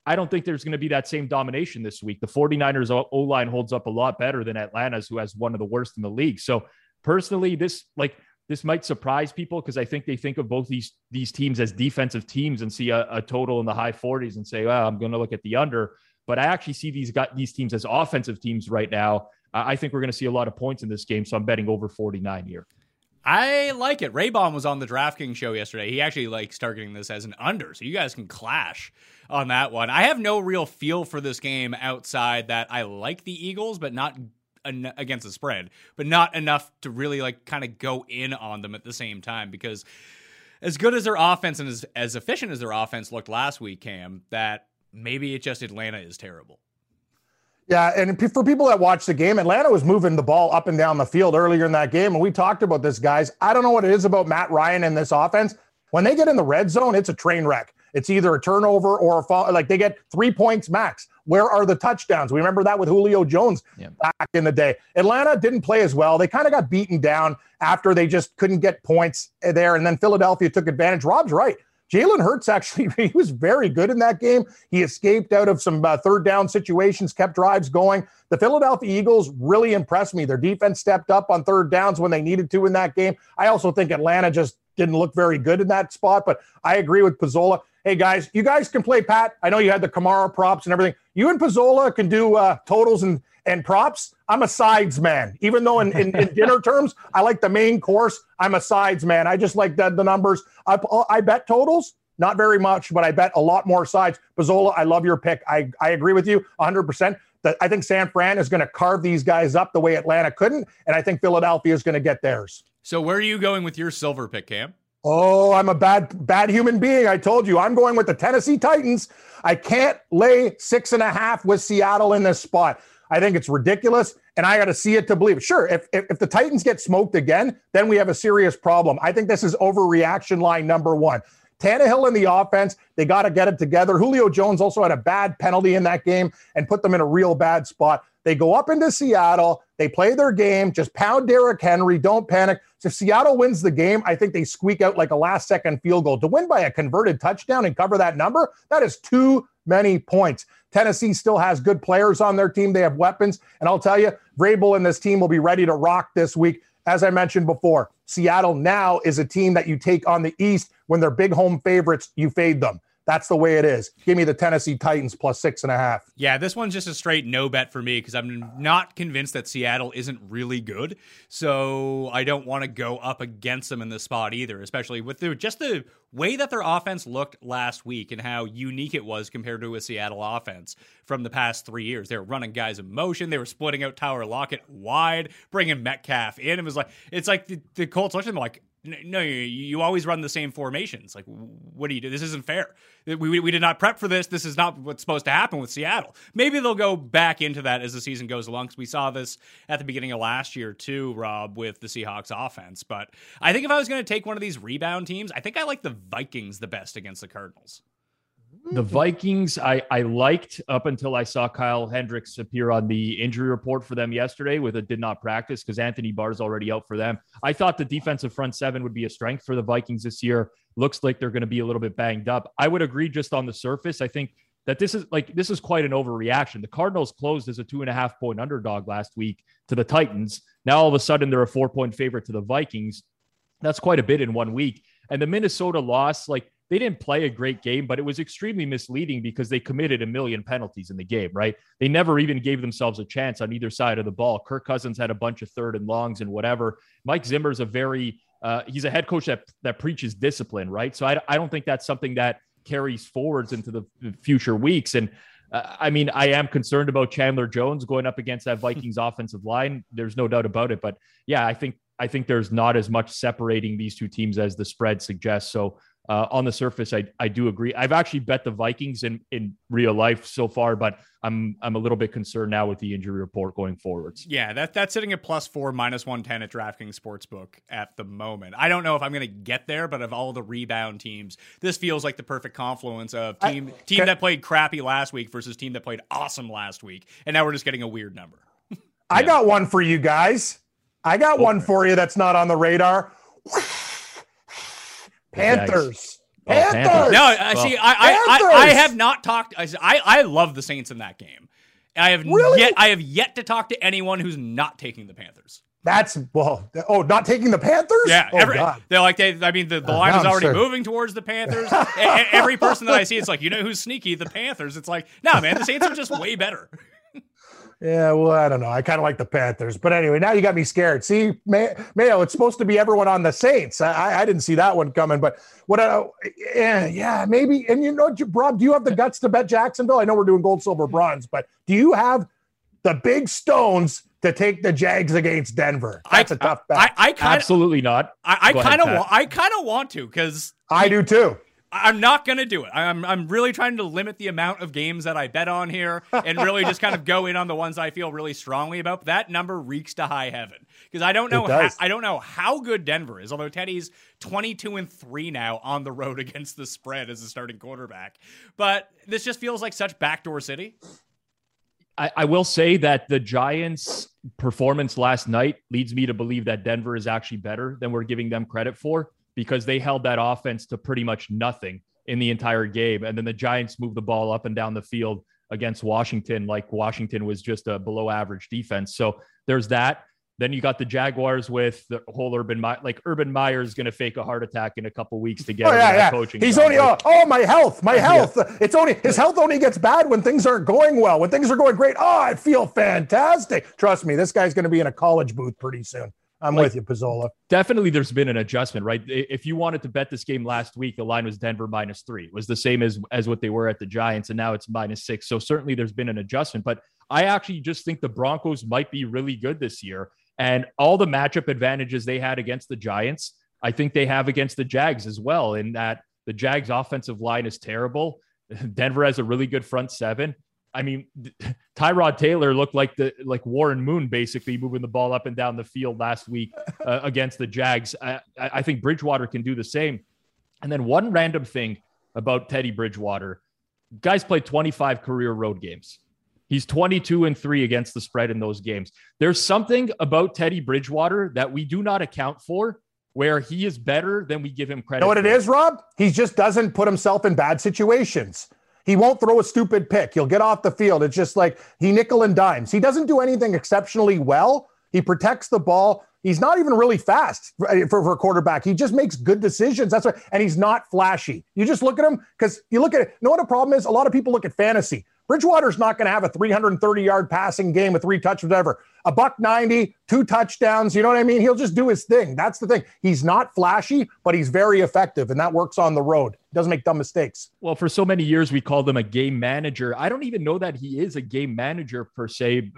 I don't think there's going to be that same domination this week. The 49ers O line holds up a lot better than Atlanta's, who has one of the worst in the league. So personally, this like this might surprise people because I think they think of both these these teams as defensive teams and see a, a total in the high 40s and say, well, I'm going to look at the under. But I actually see these got these teams as offensive teams right now. I think we're going to see a lot of points in this game, so I'm betting over 49 here. I like it. Raybon was on the DraftKings show yesterday. He actually likes targeting this as an under, so you guys can clash on that one. I have no real feel for this game outside that I like the Eagles, but not en- against the spread, but not enough to really like kind of go in on them at the same time because as good as their offense and as, as efficient as their offense looked last week, Cam, that maybe it just Atlanta is terrible. Yeah, and for people that watch the game, Atlanta was moving the ball up and down the field earlier in that game, and we talked about this, guys. I don't know what it is about Matt Ryan and this offense. When they get in the red zone, it's a train wreck. It's either a turnover or a fall. Like they get three points max. Where are the touchdowns? We remember that with Julio Jones yeah. back in the day. Atlanta didn't play as well. They kind of got beaten down after they just couldn't get points eh, there. And then Philadelphia took advantage. Rob's right. Jalen Hurts actually he was very good in that game. He escaped out of some uh, third down situations, kept drives going. The Philadelphia Eagles really impressed me. Their defense stepped up on third downs when they needed to in that game. I also think Atlanta just didn't look very good in that spot, but I agree with Pizzola. Hey guys, you guys can play Pat. I know you had the Kamara props and everything. You and Pizzola can do uh, totals and and props. I'm a sides man. Even though in, in, in dinner terms, I like the main course. I'm a sides man. I just like the, the numbers. I, I bet totals, not very much, but I bet a lot more sides. Pizzola, I love your pick. I, I agree with you 100%. That I think San Fran is going to carve these guys up the way Atlanta couldn't, and I think Philadelphia is going to get theirs. So where are you going with your silver pick, Cam? Oh, I'm a bad, bad human being. I told you I'm going with the Tennessee Titans. I can't lay six and a half with Seattle in this spot. I think it's ridiculous, and I got to see it to believe it. Sure, if, if, if the Titans get smoked again, then we have a serious problem. I think this is overreaction line number one. Tannehill in the offense, they got to get it together. Julio Jones also had a bad penalty in that game and put them in a real bad spot. They go up into Seattle. They play their game. Just pound Derrick Henry. Don't panic. So if Seattle wins the game, I think they squeak out like a last second field goal. To win by a converted touchdown and cover that number, that is too many points. Tennessee still has good players on their team. They have weapons. And I'll tell you, Vrabel and this team will be ready to rock this week. As I mentioned before, Seattle now is a team that you take on the East when they're big home favorites, you fade them. That's the way it is. Give me the Tennessee Titans plus six and a half. Yeah, this one's just a straight no bet for me because I'm not convinced that Seattle isn't really good. So I don't want to go up against them in this spot either, especially with the, just the way that their offense looked last week and how unique it was compared to a Seattle offense from the past three years. They were running guys in motion. They were splitting out Tyler Lockett wide, bringing Metcalf in. It was like it's like the, the Colts at them like no, you always run the same formations. Like, what do you do? This isn't fair. We, we, we, did not prep for this. This is not what's supposed to happen with Seattle. Maybe they'll go back into that as the season goes along because we saw this at the beginning of last year too, Rob, with the Seahawks offense. But I think if I was going to take one of these rebound teams, I think I like the Vikings the best against the Cardinals. The Vikings, I, I liked up until I saw Kyle Hendricks appear on the injury report for them yesterday with a did not practice because Anthony Barr's already out for them. I thought the defensive front seven would be a strength for the Vikings this year. Looks like they're going to be a little bit banged up. I would agree just on the surface. I think that this is like this is quite an overreaction. The Cardinals closed as a two and a half point underdog last week to the Titans. Now all of a sudden they're a four point favorite to the Vikings. That's quite a bit in one week. And the Minnesota loss, like they didn't play a great game, but it was extremely misleading because they committed a million penalties in the game, right? They never even gave themselves a chance on either side of the ball. Kirk Cousins had a bunch of third and longs and whatever. Mike Zimmer's a very, uh, he's a head coach that, that preaches discipline, right? So I, I don't think that's something that carries forwards into the future weeks. And uh, I mean, I am concerned about Chandler Jones going up against that Vikings offensive line. There's no doubt about it. But yeah, I think I think there's not as much separating these two teams as the spread suggests. So uh, on the surface, I, I do agree. I've actually bet the Vikings in, in real life so far, but I'm I'm a little bit concerned now with the injury report going forwards. Yeah, that that's sitting at plus four, minus one ten at DraftKings Sportsbook at the moment. I don't know if I'm going to get there, but of all the rebound teams, this feels like the perfect confluence of team I, team that played crappy last week versus team that played awesome last week, and now we're just getting a weird number. I got one for you guys. I got one for you that's not on the radar. Panthers. Oh, Panthers. No, I see. I, I, I, I, have not talked. I, I love the Saints in that game. I have really? yet. I have yet to talk to anyone who's not taking the Panthers. That's well. Oh, not taking the Panthers. Yeah, oh, every, they're like they. I mean, the, the line uh, is already sure. moving towards the Panthers. every person that I see, it's like you know who's sneaky, the Panthers. It's like no, nah, man, the Saints are just way better. Yeah, well, I don't know. I kind of like the Panthers, but anyway, now you got me scared. See, May- Mayo, it's supposed to be everyone on the Saints. I, I didn't see that one coming, but what? Uh, yeah, yeah, maybe. And you know, Rob, do you have the guts to bet Jacksonville? I know we're doing gold, silver, bronze, but do you have the big stones to take the Jags against Denver? That's I, a tough bet. I, I kinda, absolutely not. I, I kind of, I kind of want to because I do too. I'm not going to do it. I'm, I'm really trying to limit the amount of games that I bet on here and really just kind of go in on the ones I feel really strongly about. That number reeks to high heaven because I don't know how, I don't know how good Denver is. Although Teddy's 22 and 3 now on the road against the spread as a starting quarterback. But this just feels like such backdoor city. I, I will say that the Giants' performance last night leads me to believe that Denver is actually better than we're giving them credit for because they held that offense to pretty much nothing in the entire game. And then the Giants moved the ball up and down the field against Washington, like Washington was just a below average defense. So there's that. Then you got the Jaguars with the whole Urban Meyer. Like Urban Meyer is going to fake a heart attack in a couple weeks to get oh, yeah, yeah. coaching. He's only oh, oh, my health, my health. Yeah. It's only his health only gets bad when things aren't going well. When things are going great, oh, I feel fantastic. Trust me, this guy's going to be in a college booth pretty soon. I'm like, with you, Pizzola. Definitely, there's been an adjustment, right? If you wanted to bet this game last week, the line was Denver minus three. It was the same as as what they were at the Giants, and now it's minus six. So certainly, there's been an adjustment. But I actually just think the Broncos might be really good this year, and all the matchup advantages they had against the Giants, I think they have against the Jags as well. In that the Jags' offensive line is terrible. Denver has a really good front seven. I mean, Tyrod Taylor looked like the like Warren Moon basically moving the ball up and down the field last week uh, against the Jags. I, I think Bridgewater can do the same. And then one random thing about Teddy Bridgewater: guys played 25 career road games. He's 22 and three against the spread in those games. There's something about Teddy Bridgewater that we do not account for where he is better than we give him credit. You know what for. it is, Rob? He just doesn't put himself in bad situations. He won't throw a stupid pick. He'll get off the field. It's just like he nickel and dimes. He doesn't do anything exceptionally well. He protects the ball. He's not even really fast for, for, a quarterback. He just makes good decisions. That's right. And he's not flashy. You just look at him because you look at it. You know what the problem is? A lot of people look at fantasy. Bridgewater's not going to have a 330 yard passing game with three touchdowns, whatever. A buck 90, two touchdowns. You know what I mean? He'll just do his thing. That's the thing. He's not flashy, but he's very effective, and that works on the road. Doesn't make dumb mistakes. Well, for so many years, we called him a game manager. I don't even know that he is a game manager per se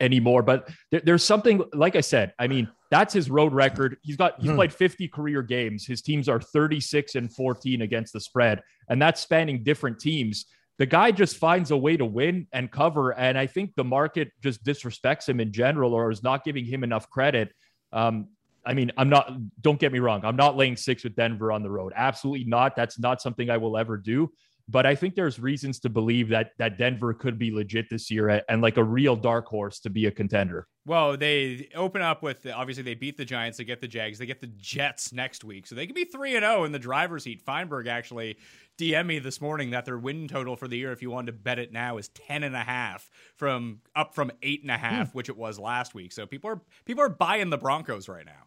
anymore, but there, there's something, like I said, I mean, that's his road record. He's got, he's hmm. played 50 career games. His teams are 36 and 14 against the spread, and that's spanning different teams the guy just finds a way to win and cover. And I think the market just disrespects him in general or is not giving him enough credit. Um, I mean, I'm not, don't get me wrong. I'm not laying six with Denver on the road. Absolutely not. That's not something I will ever do. but I think there's reasons to believe that that Denver could be legit this year and like a real dark horse to be a contender. Well, they open up with obviously they beat the Giants, they get the Jags, they get the Jets next week, so they could be three and zero in the driver's seat. Feinberg actually DM me this morning that their win total for the year, if you wanted to bet it now, is ten and a half from up from eight and a half, hmm. which it was last week. So people are people are buying the Broncos right now.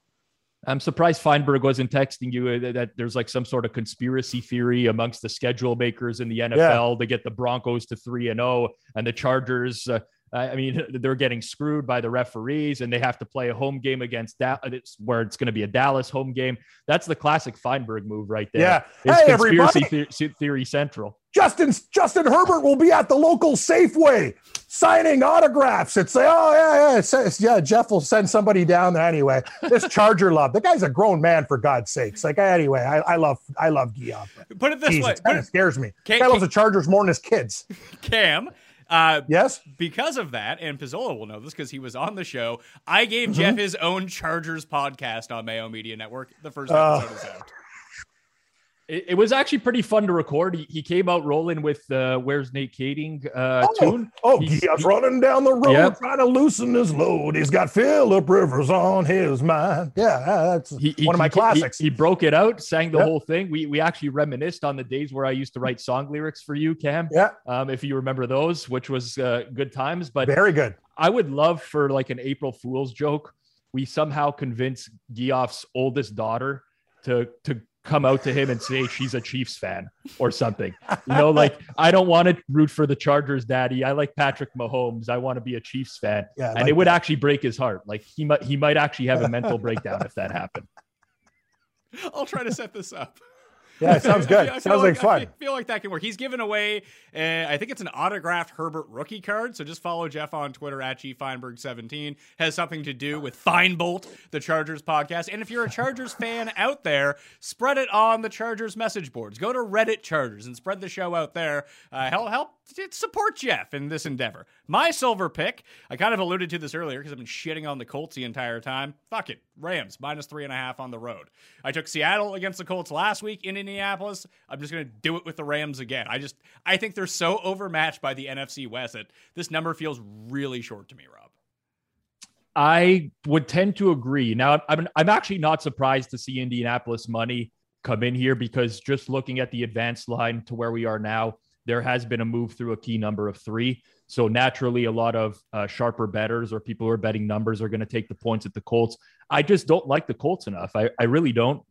I'm surprised Feinberg wasn't texting you uh, that there's like some sort of conspiracy theory amongst the schedule makers in the NFL yeah. to get the Broncos to three and zero, oh and the Chargers. Uh, I mean, they're getting screwed by the referees, and they have to play a home game against that, da- where it's going to be a Dallas home game. That's the classic Feinberg move right there. Yeah, it's hey, conspiracy the- theory central. Justin Justin Herbert will be at the local Safeway signing autographs. It's like, oh yeah, yeah, yeah. Jeff will send somebody down there anyway. This Charger love. The guy's a grown man for God's sakes. Like anyway, I, I love I love Geoff. Put it this Jeez, way, it kind of scares me. Cam, guy loves the Chargers more than his kids. Cam. Uh, yes. Because of that, and Pizzola will know this because he was on the show. I gave mm-hmm. Jeff his own Chargers podcast on Mayo Media Network. The first uh, episode uh, is out. It, it, was actually pretty fun to record. He, he came out rolling with uh, "Where's Nate Kaeding" uh, oh, tune. Oh, he's, he's running down the road yep. trying to loosen his load. He's got Philip Rivers on his mind. Yeah, that's he, one of my classics. He, broke it out, sang the yep. whole thing. We we actually reminisced on the days where I used to write song lyrics for you, Cam. Yeah, um, if you remember those, which was uh, good times. But very good. I would love for like an April Fool's joke. We somehow convince Geoff's oldest daughter to to come out to him and say she's a Chiefs fan or something. You know, like I don't want to root for the Chargers, daddy. I like Patrick Mahomes. I want to be a Chiefs fan. Yeah, and like it would that. actually break his heart. Like he might he might actually have a mental breakdown if that happened. I'll try to set this up. Yeah, it sounds good. I sounds like, like, fun. I feel like that can work. He's given away, uh, I think it's an autographed Herbert rookie card. So just follow Jeff on Twitter at G Feinberg17. Has something to do with Feinbolt, the Chargers podcast. And if you're a Chargers fan out there, spread it on the Chargers message boards. Go to Reddit Chargers and spread the show out there. Uh, help, help support Jeff in this endeavor. My silver pick, I kind of alluded to this earlier because I've been shitting on the Colts the entire time. Fuck it. Rams, minus three and a half on the road. I took Seattle against the Colts last week in Indianapolis. I'm just going to do it with the Rams again. I just, I think they're so overmatched by the NFC West that this number feels really short to me, Rob. I would tend to agree. Now, I'm, I'm actually not surprised to see Indianapolis money come in here because just looking at the advanced line to where we are now, there has been a move through a key number of three. So naturally, a lot of uh, sharper betters or people who are betting numbers are going to take the points at the Colts. I just don't like the Colts enough. I, I really don't.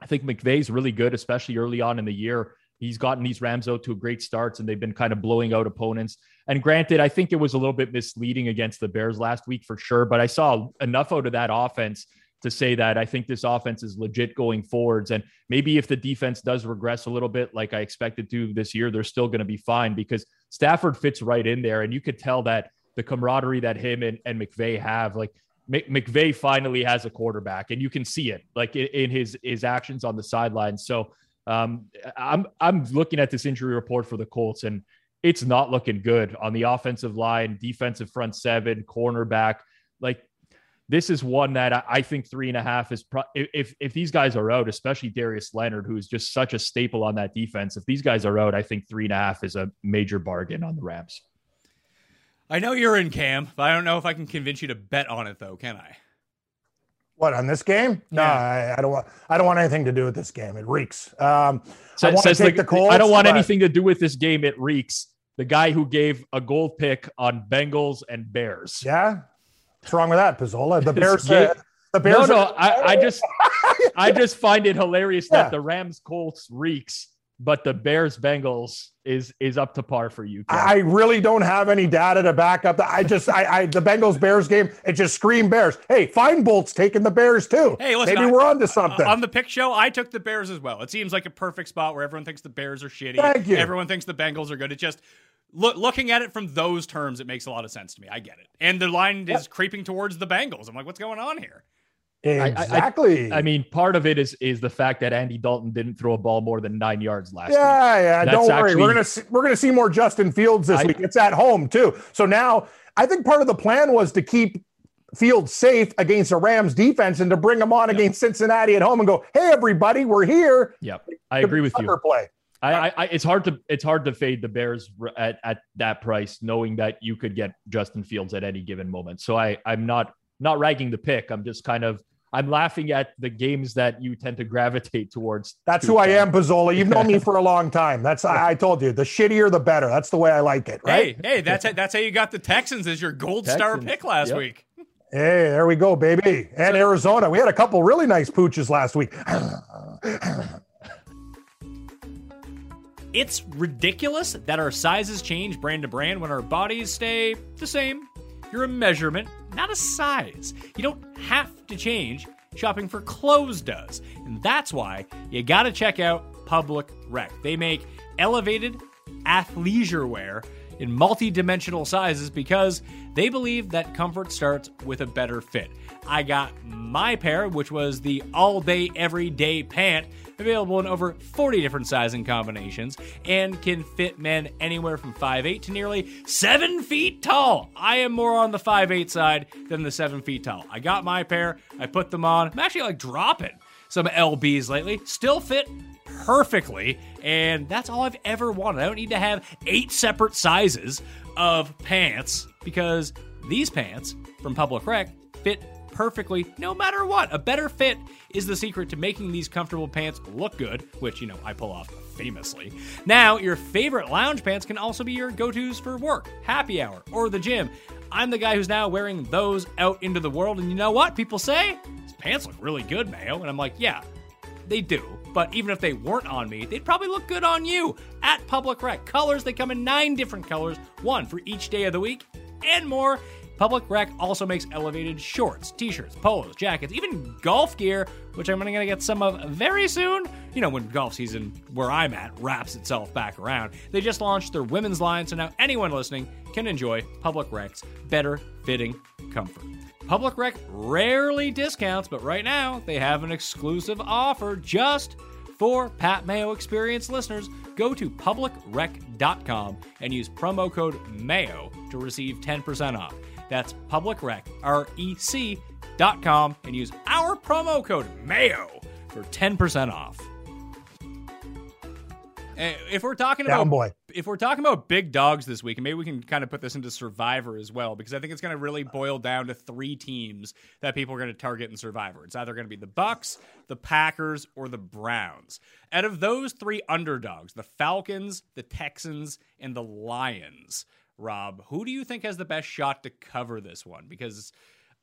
I think McVay's really good, especially early on in the year. He's gotten these Rams out to great starts and they've been kind of blowing out opponents. And granted, I think it was a little bit misleading against the Bears last week for sure, but I saw enough out of that offense to say that I think this offense is legit going forwards. And maybe if the defense does regress a little bit, like I expected to this year, they're still going to be fine because Stafford fits right in there. And you could tell that the camaraderie that him and, and McVay have, like McVay finally has a quarterback, and you can see it like in, in his his actions on the sidelines. So um, I'm I'm looking at this injury report for the Colts, and it's not looking good on the offensive line, defensive front seven, cornerback. Like this is one that I, think three and a half is pro- if if these guys are out, especially Darius Leonard, who's just such a staple on that defense. If these guys are out, I think three and a half is a major bargain on the Rams. I know you're in Cam, but I don't know if I can convince you to bet on it though. Can I? What on this game? No, I, I, don't want. I don't want anything to do with this game. It reeks. Um, so, I want to take the, the Colts, I don't want but... anything to do with this game. It reeks. The guy who gave a gold pick on Bengals and Bears. Yeah, What's wrong with that, Pizzola? The Bears. Uh, the Bears. No, no. Are- I, I, just, I just find it hilarious yeah. that the Rams Colts reeks, but the Bears Bengals is is up to par for you. Ken. I really don't have any data to back up that. I just, I, I, the Bengals Bears game, it just screamed Bears. Hey, Feinbolt's taking the Bears too. Hey, listen, maybe I, we're on to something. on the pick show, I took the Bears as well. It seems like a perfect spot where everyone thinks the Bears are shitty. Thank you. Everyone thinks the Bengals are good. It just Look, looking at it from those terms, it makes a lot of sense to me. I get it. And the line is creeping towards the Bengals. I'm like, what's going on here? Exactly. I, I, I, mean, part of it is is the fact that Andy Dalton didn't throw a ball more than nine yards last yeah, week. Yeah, Don't worry. Actually, we're gonna see, we're gonna see more Justin Fields this I, week. It's at home too. So now I think part of the plan was to keep Fields safe against the Rams defense and to bring him on yep. against Cincinnati at home and go, hey everybody, we're here. Yep, I agree with you. Play. I, I, it's hard to it's hard to fade the Bears at, at that price, knowing that you could get Justin Fields at any given moment. So I I'm not not ragging the pick. I'm just kind of I'm laughing at the games that you tend to gravitate towards. That's who I am, Pizzola. You've known me for a long time. That's I, I, told you, the shittier the better. That's the way I like it. Right? Hey, hey, that's that's how you got the Texans as your gold Texans. star pick last yep. week. Hey, there we go, baby. And so, Arizona. We had a couple really nice pooches last week. It's ridiculous that our sizes change brand to brand when our bodies stay the same. You're a measurement, not a size. You don't have to change. Shopping for clothes does. And that's why you gotta check out Public Rec. They make elevated athleisure wear in multi dimensional sizes because they believe that comfort starts with a better fit. I got my pair, which was the all day, everyday pant, available in over 40 different sizing combinations, and can fit men anywhere from 5'8 to nearly 7 feet tall. I am more on the 5'8 side than the 7 feet tall. I got my pair, I put them on. I'm actually like dropping some LBs lately. Still fit perfectly, and that's all I've ever wanted. I don't need to have eight separate sizes of pants because these pants from Public Rec fit perfectly no matter what. A better fit is the secret to making these comfortable pants look good, which, you know, I pull off famously. Now, your favorite lounge pants can also be your go tos for work, happy hour, or the gym. I'm the guy who's now wearing those out into the world, and you know what? People say, these pants look really good, Mayo. And I'm like, yeah, they do. But even if they weren't on me, they'd probably look good on you at Public Rec. Colors, they come in nine different colors, one for each day of the week, and more. Public Rec also makes elevated shorts, t shirts, polos, jackets, even golf gear, which I'm to get some of very soon. You know, when golf season, where I'm at, wraps itself back around. They just launched their women's line, so now anyone listening can enjoy Public Rec's better fitting comfort. Public Rec rarely discounts, but right now they have an exclusive offer just for Pat Mayo Experience listeners. Go to publicrec.com and use promo code MAYO to receive 10% off. That's publicrec, R-E-C dot com, and use our promo code MAYO for 10% off. Eh, if we're talking about boy. if we're talking about big dogs this week, and maybe we can kind of put this into Survivor as well, because I think it's going to really boil down to three teams that people are going to target in Survivor. It's either going to be the Bucks, the Packers, or the Browns. Out of those three underdogs, the Falcons, the Texans, and the Lions. Rob, who do you think has the best shot to cover this one? Because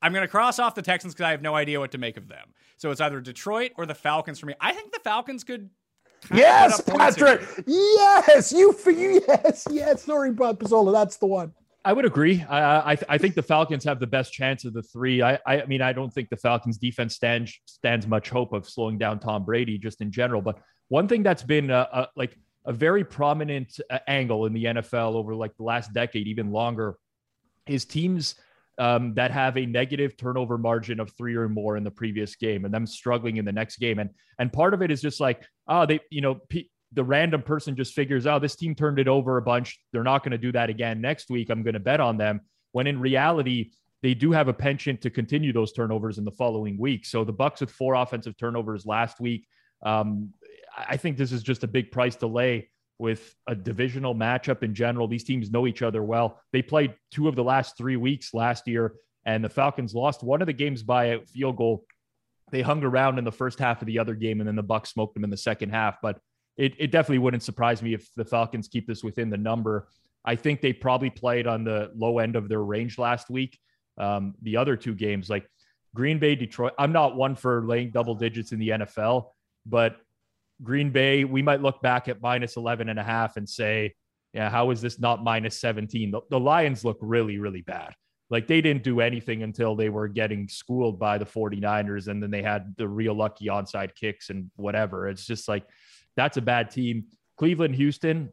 I'm going to cross off the Texans because I have no idea what to make of them. So it's either Detroit or the Falcons for me. I think the Falcons could Yes, Patrick. Yes, you. For you, yes, yes. Sorry, Bob Pizzola. That's the one. I would agree. I I, I think the Falcons have the best chance of the three. I I mean I don't think the Falcons defense stands stands much hope of slowing down Tom Brady just in general. But one thing that's been a, a, like a very prominent uh, angle in the NFL over like the last decade, even longer, is teams um, that have a negative turnover margin of three or more in the previous game and them struggling in the next game. And and part of it is just like, oh, they, you know, the random person just figures, oh, this team turned it over a bunch. They're not going to do that again next week. I'm going to bet on them. When in reality, they do have a penchant to continue those turnovers in the following week. So the Bucks with four offensive turnovers last week. Um, I think this is just a big price to lay with a divisional matchup in general. These teams know each other well. They played two of the last three weeks last year, and the Falcons lost one of the games by a field goal. They hung around in the first half of the other game, and then the Bucks smoked them in the second half. But it, it definitely wouldn't surprise me if the Falcons keep this within the number. I think they probably played on the low end of their range last week. Um, the other two games, like Green Bay, Detroit, I'm not one for laying double digits in the NFL, but Green Bay, we might look back at minus 11 and a half and say, yeah, how is this not minus 17? The, the, Lions look really, really bad. Like they didn't do anything until they were getting schooled by the 49ers and then they had the real lucky onside kicks and whatever. It's just like that's a bad team. Cleveland, Houston,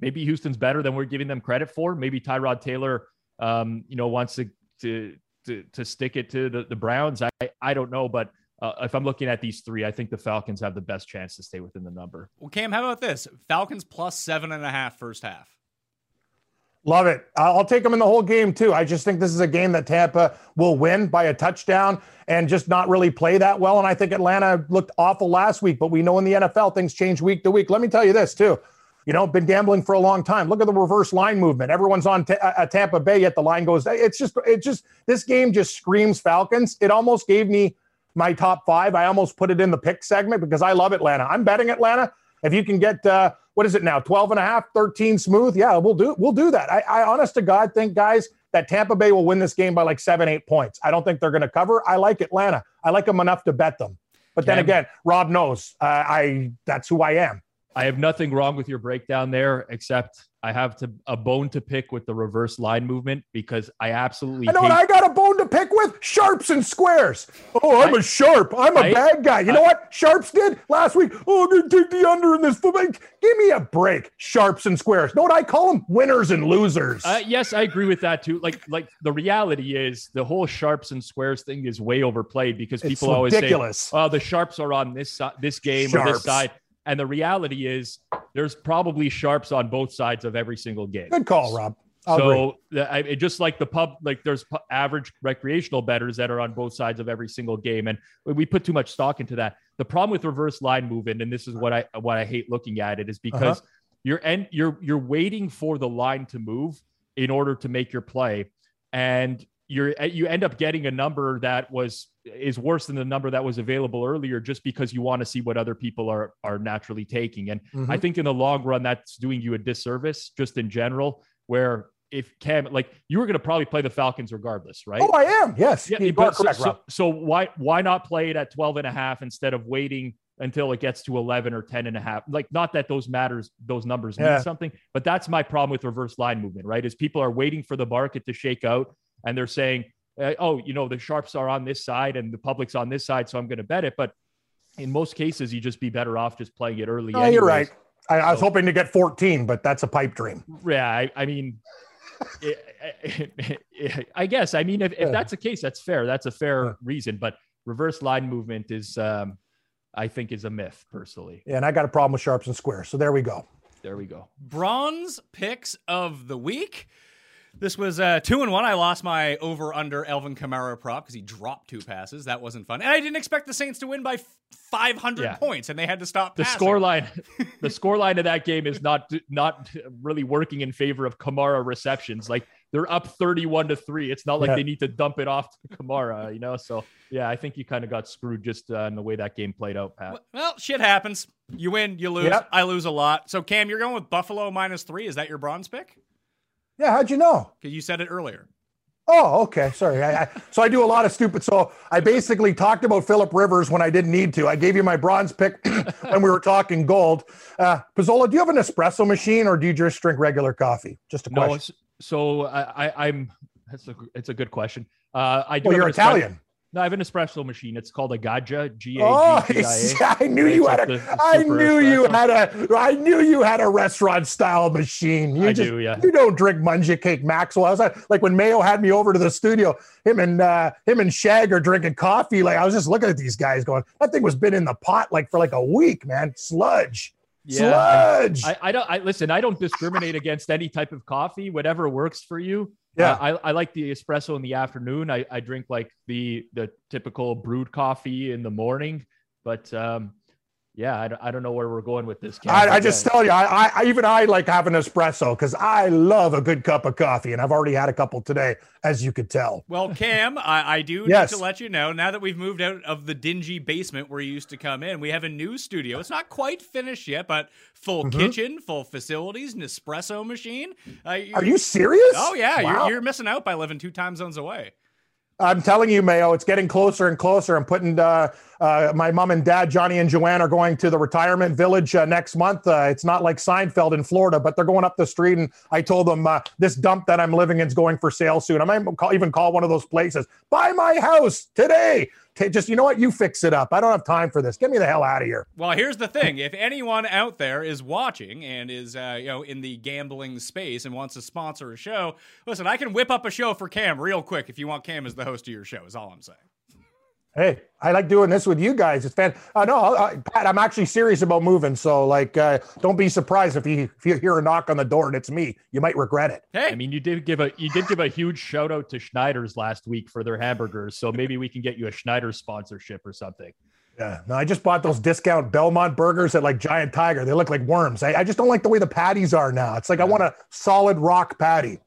maybe Houston's better than we're giving them credit for. Maybe Tyrod Taylor, um, you know, wants to, to, to, to stick it to the, the Browns. I, I don't know, but uh, if I'm looking at these three, I think the Falcons have the best chance to stay within the number. Well, Cam, how about this? Falcons plus seven and a half first half. Love it. I'll take them in the whole game too. I just think this is a game that Tampa will win by a touchdown and just not really play that well. And I think Atlanta looked awful last week, but we know in the NFL things change week to week. Let me tell you this too. You know, been gambling for a long time. Look at the reverse line movement. Everyone's on t- uh, Tampa Bay, yet the line goes. It's just, it just, this game just screams Falcons. It almost gave me my top five. I almost put it in the pick segment because I love Atlanta. I'm betting Atlanta. If you can get, uh, what is it now, 12 and a half, 13 smooth, yeah, we'll do, we'll do that. I, I honest to God think, guys, that Tampa Bay will win this game by like seven, eight points. I don't think they're going to cover. I like Atlanta. I like them enough to bet them. But then again, Rob knows uh, I that's who I am. I have nothing wrong with your breakdown there, except I have to a bone to pick with the reverse line movement because I absolutely I know hate, what I got a bone to pick with? Sharps and squares. Oh, I'm a sharp. I'm a bad guy. You know what Sharps did last week? Oh, I'm going to take the under in this football. Give me a break. Sharps and squares. Know what I call them? Winners and losers. Uh, yes, I agree with that too. Like, like the reality is the whole sharps and squares thing is way overplayed because It's people always ridiculous. say, "Oh, the sharps are on this side, this game or this side," and the reality is there's probably sharps on both sides of every single game. Good call, Rob. So I, it just like the pub, like there's pu- average recreational betters that are on both sides of every single game, and we- put too much stock into that. The problem with reverse line movement, and this is what I what I hate looking at it, is Uh-huh. because you're and you're you're waiting for the line to move in order to make your play, and you're you end up getting a number that was is worse than the number that was available earlier just because you want to see what other people are are naturally taking and Mhm. i think in the long run that's doing you a disservice just in general where if cam like you were going to probably play the falcons regardless right Oh, I am. Yes. yeah, but so, correct, so, Rob. so why why not play it at 12 and a half instead of waiting until it gets to 11 or 10 and a half like not that those matters those numbers Yeah. mean something but that's my problem with reverse line movement right is people are waiting for the market to shake out and they're saying uh, oh you know the sharps are on this side and the public's on this side so i'm going to bet it but in most cases you just be better off just playing it early No, you're right. I, I was So- hoping to get 14, but that's a pipe dream. Yeah, I, I mean, I- I guess. I mean, if, if Yeah. that's the case, that's fair. That's a fair Yeah. reason. But reverse line movement is, um, I think, is a myth. Personally, Yeah, and I got a problem with sharps and squares. So there we go. there we go. Bronze picks of the week. This was uh, two and one. I lost my over under Alvin Kamara prop because he dropped two passes. That wasn't fun, and I didn't expect the Saints to win by five hundred Yeah. points, and they had to stop. The passing. score line, the score line of that game is not not really working in favor of Kamara receptions. Like they're up thirty-one to three. It's not like Yeah. they need to dump it off to Kamara, you know. So yeah, I think you kind of got screwed just uh, in the way that game played out, Pat. Well, shit happens. You win, you lose. Yep. I lose a lot. So Cam, you're going with Buffalo minus three. Is that your bronze pick? Yeah, how'd you know? Because you said it earlier. Oh, okay. Sorry. I, I, so I do a lot of stupid. So I basically talked about Philip Rivers when I didn't need to. I gave you my bronze pick when we were talking gold. Uh, Pizzola, do you have an espresso machine or do you just drink regular coffee? Just a question. s- so I, I, I'm. That's a. It's a good question. Uh, I do. well, you're an espre- Italian. No, I have an espresso machine. It's called a Gaggia. G A Oh, G G I A. I knew you had a. I knew you had a. I knew you had a restaurant style machine. You I just, do, yeah. You don't drink munja cake, Maxwell. I was like, like when Mayo had me over to the studio. Him and uh, him and Shag are drinking coffee. Like I was just looking at these guys, going, that thing was been in the pot like for like a week, man. Sludge, Yeah, sludge. I, I don't. I listen. I don't discriminate against any type of coffee. Whatever works for you. Yeah. Uh, I, I like the espresso in the afternoon. I, I drink like the the typical brewed coffee in the morning. But um, yeah, I, don't- I don't know where we're going with this. Cam, I, I just uh, tell you, I, I- I even I like having espresso because I love a good cup of coffee, and I've already had a couple today, as you could tell. Well, Cam, I, I do Yes. need to let you know now that we've moved out of the dingy basement where you used to come in, we have a new studio. It's not quite finished yet, but full Mm-hmm. kitchen, full facilities, an espresso machine. Uh, Are you serious? Oh yeah, Wow. you're, you're missing out by living two time zones away. I'm telling you, Mayo, it's getting closer and closer. I'm putting uh, uh, my mom and dad, Johnny and Joanne, are going to the retirement village uh, next month. Uh, it's not like Seinfeld in Florida, but they're going up the street. And I told them uh, this dump that I'm living in is going for sale soon. I might call, even call one of those places, buy my house today. Just, you know what? You fix it up. I don't have time for this. Get me the hell out of here. Well, here's the thing: if anyone out there is watching and is uh, you know in the gambling space and wants to sponsor a show, listen, I can whip up a show for Cam real quick if you want Cam as the host of your show. Is all I'm saying. Hey, I like doing this with you guys. It's fan. Uh, no, uh, Pat, I'm actually serious about moving. So, like, uh, don't be surprised if you if you hear a knock on the door and it's me. You might regret it. Hey, I mean, you did give a you did give a huge shout out to Schneider's last week for their hamburgers. So maybe we can get you a Schneider sponsorship or something. Yeah. No, I just bought those discount Belmont burgers at like Giant Tiger. They look like worms. I, I just don't like the way the patties are now. It's like I want a solid rock patty.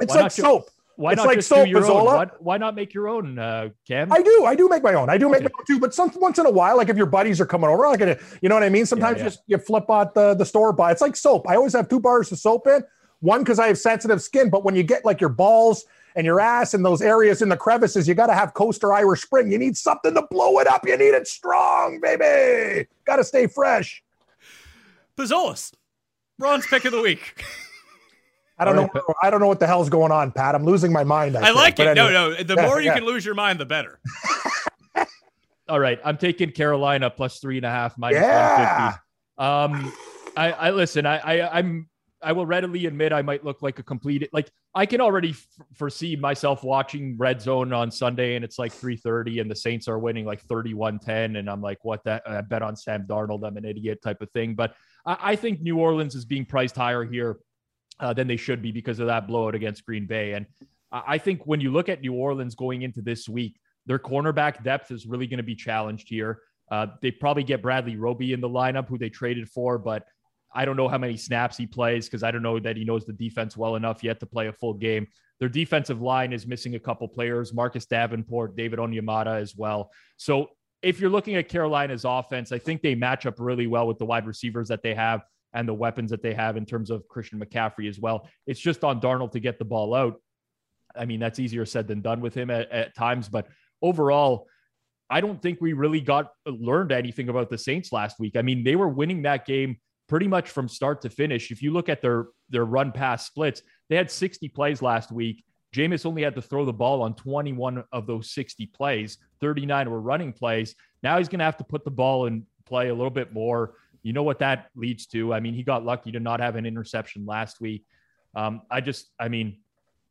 It's Why like not ju- soap. Why It's not like just soap, do your own? Why, why not make your own, uh, Cam? I do. I do make my own. I do make my own too. But some once in a while, like if your buddies are coming over, like a, you know what I mean. Sometimes yeah. just you flip out the the store buy. It's like soap. I always have two bars of soap in. One because I have sensitive skin, but when you get like your balls and your ass and those areas in the crevices, you got to have Coaster Irish Spring. You need something to blow it up. You need it strong, baby. Got to stay fresh. Pizzola's, Ron's pick of the week. I don't All know. right, I don't know what the hell's going on, Pat. I'm losing my mind. I, I like But it. No, anyway. no. The Yeah, more you yeah. can lose your mind, the better. All right, I'm taking Carolina plus three and a half minus Yeah. 150. Um, I, I listen. I, I, I'm. I will readily admit I might look like a complete. Like I can already f- foresee myself watching Red Zone on Sunday, and it's like 3:30, and the Saints are winning like 31-10, and I'm like, what that? I bet on Sam Darnold. I'm an idiot type of thing. But I, I think New Orleans is being priced higher here uh, than they should be because of that blowout against Green Bay. And I think when you look at New Orleans going into this week, their cornerback depth is really going to be challenged here. Uh, they probably get Bradley Roby in the lineup, who they traded for, but I don't know how many snaps he plays because I don't know that he knows the defense well enough yet to play a full game. Their defensive line is missing a couple players, Marcus Davenport, David Onyemata as well. So if you're looking at Carolina's offense, I think they match up really well with the wide receivers that they have and the weapons that they have in terms of Christian McCaffrey as well. It's just on Darnold to get the ball out. I mean, that's easier said than done with him at, at times, but overall, I don't think we really got learned anything about the Saints last week. I mean, they were winning that game pretty much from start to finish. If you look at their their run pass splits, they had 60 plays last week. Jameis only had to throw the ball on 21 of those 60 plays. 39 were running plays. Now he's going to have to put the ball in play a little bit more. You know what that leads to. I mean, he got lucky to not have an interception last week. Um, I just, I mean,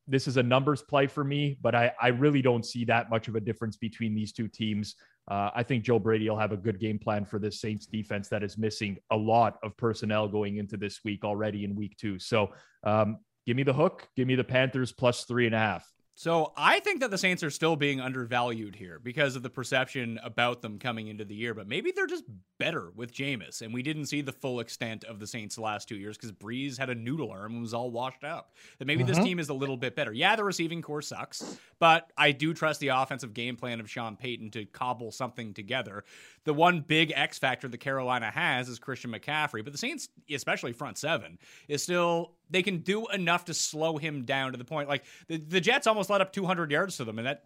this is a numbers play for me, but I, I really don't see that much of a difference between these two teams. Uh, I think Joe Brady will have a good game plan for this Saints defense that is missing a lot of personnel going into this week already in week two. So um, give me the hook. Give me the Panthers plus three and a half. So I think that the Saints are still being undervalued here because of the perception about them coming into the year. But maybe they're just better with Jameis, and we didn't see the full extent of the Saints the last two years because Brees had a noodle arm and was all washed up. That maybe this mm-hmm. team is a little bit better. Yeah, the receiving corps sucks, but I do trust the offensive game plan of Sean Payton to cobble something together. The one big X factor that Carolina has is Christian McCaffrey, but the Saints, especially front seven, is still they can do enough to slow him down to the point like the, the Jets almost let up 200 yards to them, and that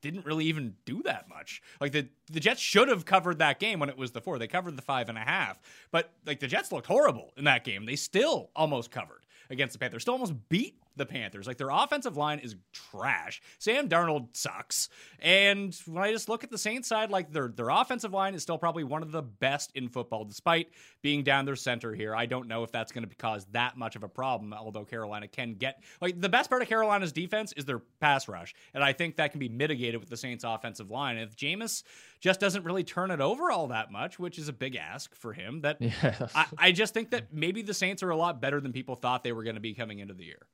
didn't really even do that much. Like the the Jets should have covered that game when it was the four. They covered the five and a half, but like the Jets looked horrible in that game. They still almost covered against the Panthers. Still almost beat the Panthers. Like their offensive line is trash. Sam Darnold sucks. And when I just look at the Saints side, like their their offensive line is still probably one of the best in football, despite being down their center here. I don't know if that's going to cause that much of a problem, although Carolina can get like the best part of Carolina's defense is their pass rush. And I think that can be mitigated with the Saints offensive line. And if Jameis just doesn't really turn it over all that much, which is a big ask for him, that Yeah. I, I just think that maybe the Saints are a lot better than people thought they were going to be coming into the year.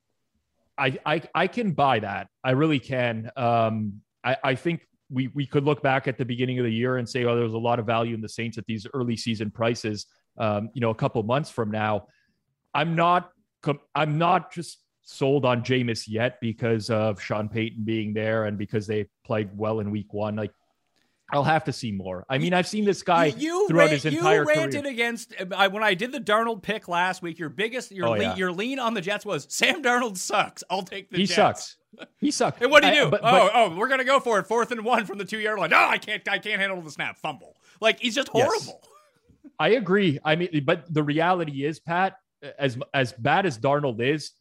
I, I I can buy that. I really can. Um, I, I think we we could look back at the beginning of the year and say, oh, there was a lot of value in the Saints at these early season prices. Um, you know, a couple months from now, I'm not I'm not just sold on Jameis yet because of Sean Payton being there and because they played well in Week One. Like, I'll have to see more. I mean, I've seen this guy you throughout ran- his entire career. you ranted career. against uh, I, when I did the Darnold pick last week. Your biggest your Oh, lean, yeah. your lean on the Jets was Sam Darnold sucks. I'll take the He Jets. sucks. He sucks. And what do you I- do? but- oh, but- oh, we're gonna go for it. Fourth and one from the two yard line. No, I can't. I can't handle the snap. Fumble. Like he's just Yes. horrible. I agree. I mean, but the reality is, Pat, as as bad as Darnold is,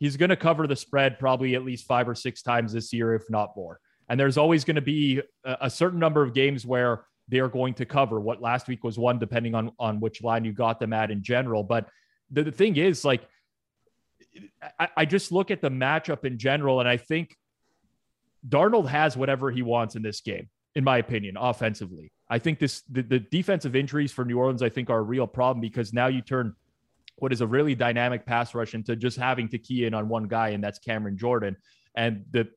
he's going to cover the spread probably at least five or six times this year, if not more. And there's always going to be a, a certain number of games where they are going to cover. What last week was one, depending on on which line you got them at in general. But the, the thing is, like, I, I just look at the matchup in general, and I think Darnold has whatever he wants in this game. in my opinion, offensively. I think this the, the defensive injuries for New Orleans, I think, are a real problem because now you turn what is a really dynamic pass rush into just having to key in on one guy, and that's Cameron Jordan. And the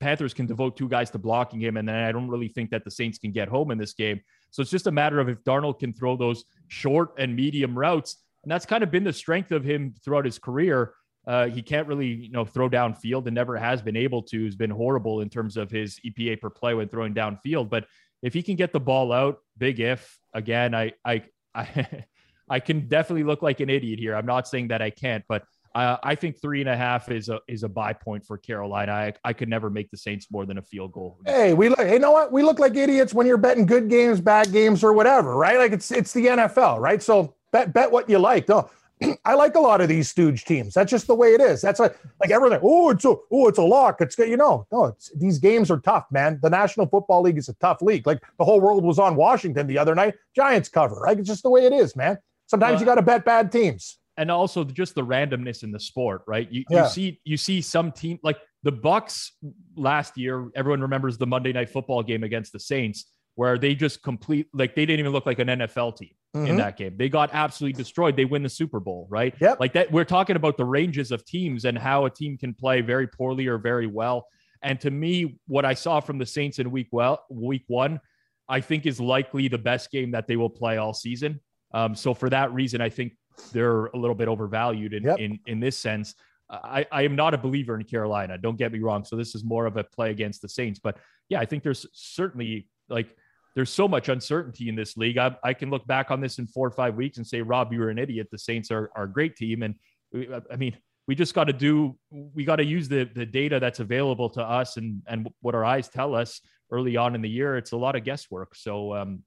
Panthers can devote two guys to blocking him, and then I don't really think that the Saints can get home in this game. So it's just a matter of if Darnold can throw those short and medium routes, and that's kind of been the strength of him throughout his career. Uh, he can't really, you know, throw downfield and never has been able to. He's been horrible in terms of his EPA per play when throwing downfield. But if he can get the ball out, big if. Again, I, I, I, I can definitely look like an idiot here. I'm not saying that I can't, but uh, I think three and a half is a is a buy point for Carolina. I, I could never make the Saints more than a field goal. Hey, we look. Hey, you know what? We look like idiots when you're betting good games, bad games, or whatever, right? Like it's it's the NFL, right? So bet bet what you like. No, I like a lot of these stooge teams. That's just the way it is. That's like like everything. Oh, it's a oh, it's a lock. It's you know, no, it's these games are tough, man. The National Football League is a tough league. Like the whole world was on Washington the other night. Giants cover. Right? It's just the way it is, man. Sometimes Well, you got to bet bad teams. And also just the randomness in the sport, right? You, Yeah. you see you see some team like the Bucks last year. Everyone remembers the Monday Night Football game against the Saints, where they just complete like they didn't even look like an NFL team in Mhm. that game. They got absolutely destroyed. They win the Super Bowl, right? Yep. Like that. We're talking about the ranges of teams and how a team can play very poorly or very well. And to me, what I saw from the Saints in week well, week one, I think is likely the best game that they will play all season. Um, so for that reason, I think they're a little bit overvalued in Yep. in, in this sense. I, I am not a believer in Carolina. Don't get me wrong. So this is more of a play against the Saints. But yeah, I think there's certainly like there's so much uncertainty in this league. I, I can look back on this in four or five weeks and say, Rob, you were an idiot. The Saints are, are a great team. And we, I mean, we just got to do, we got to use the, the data that's available to us and, and what our eyes tell us early on in the year. It's a lot of guesswork. So, um,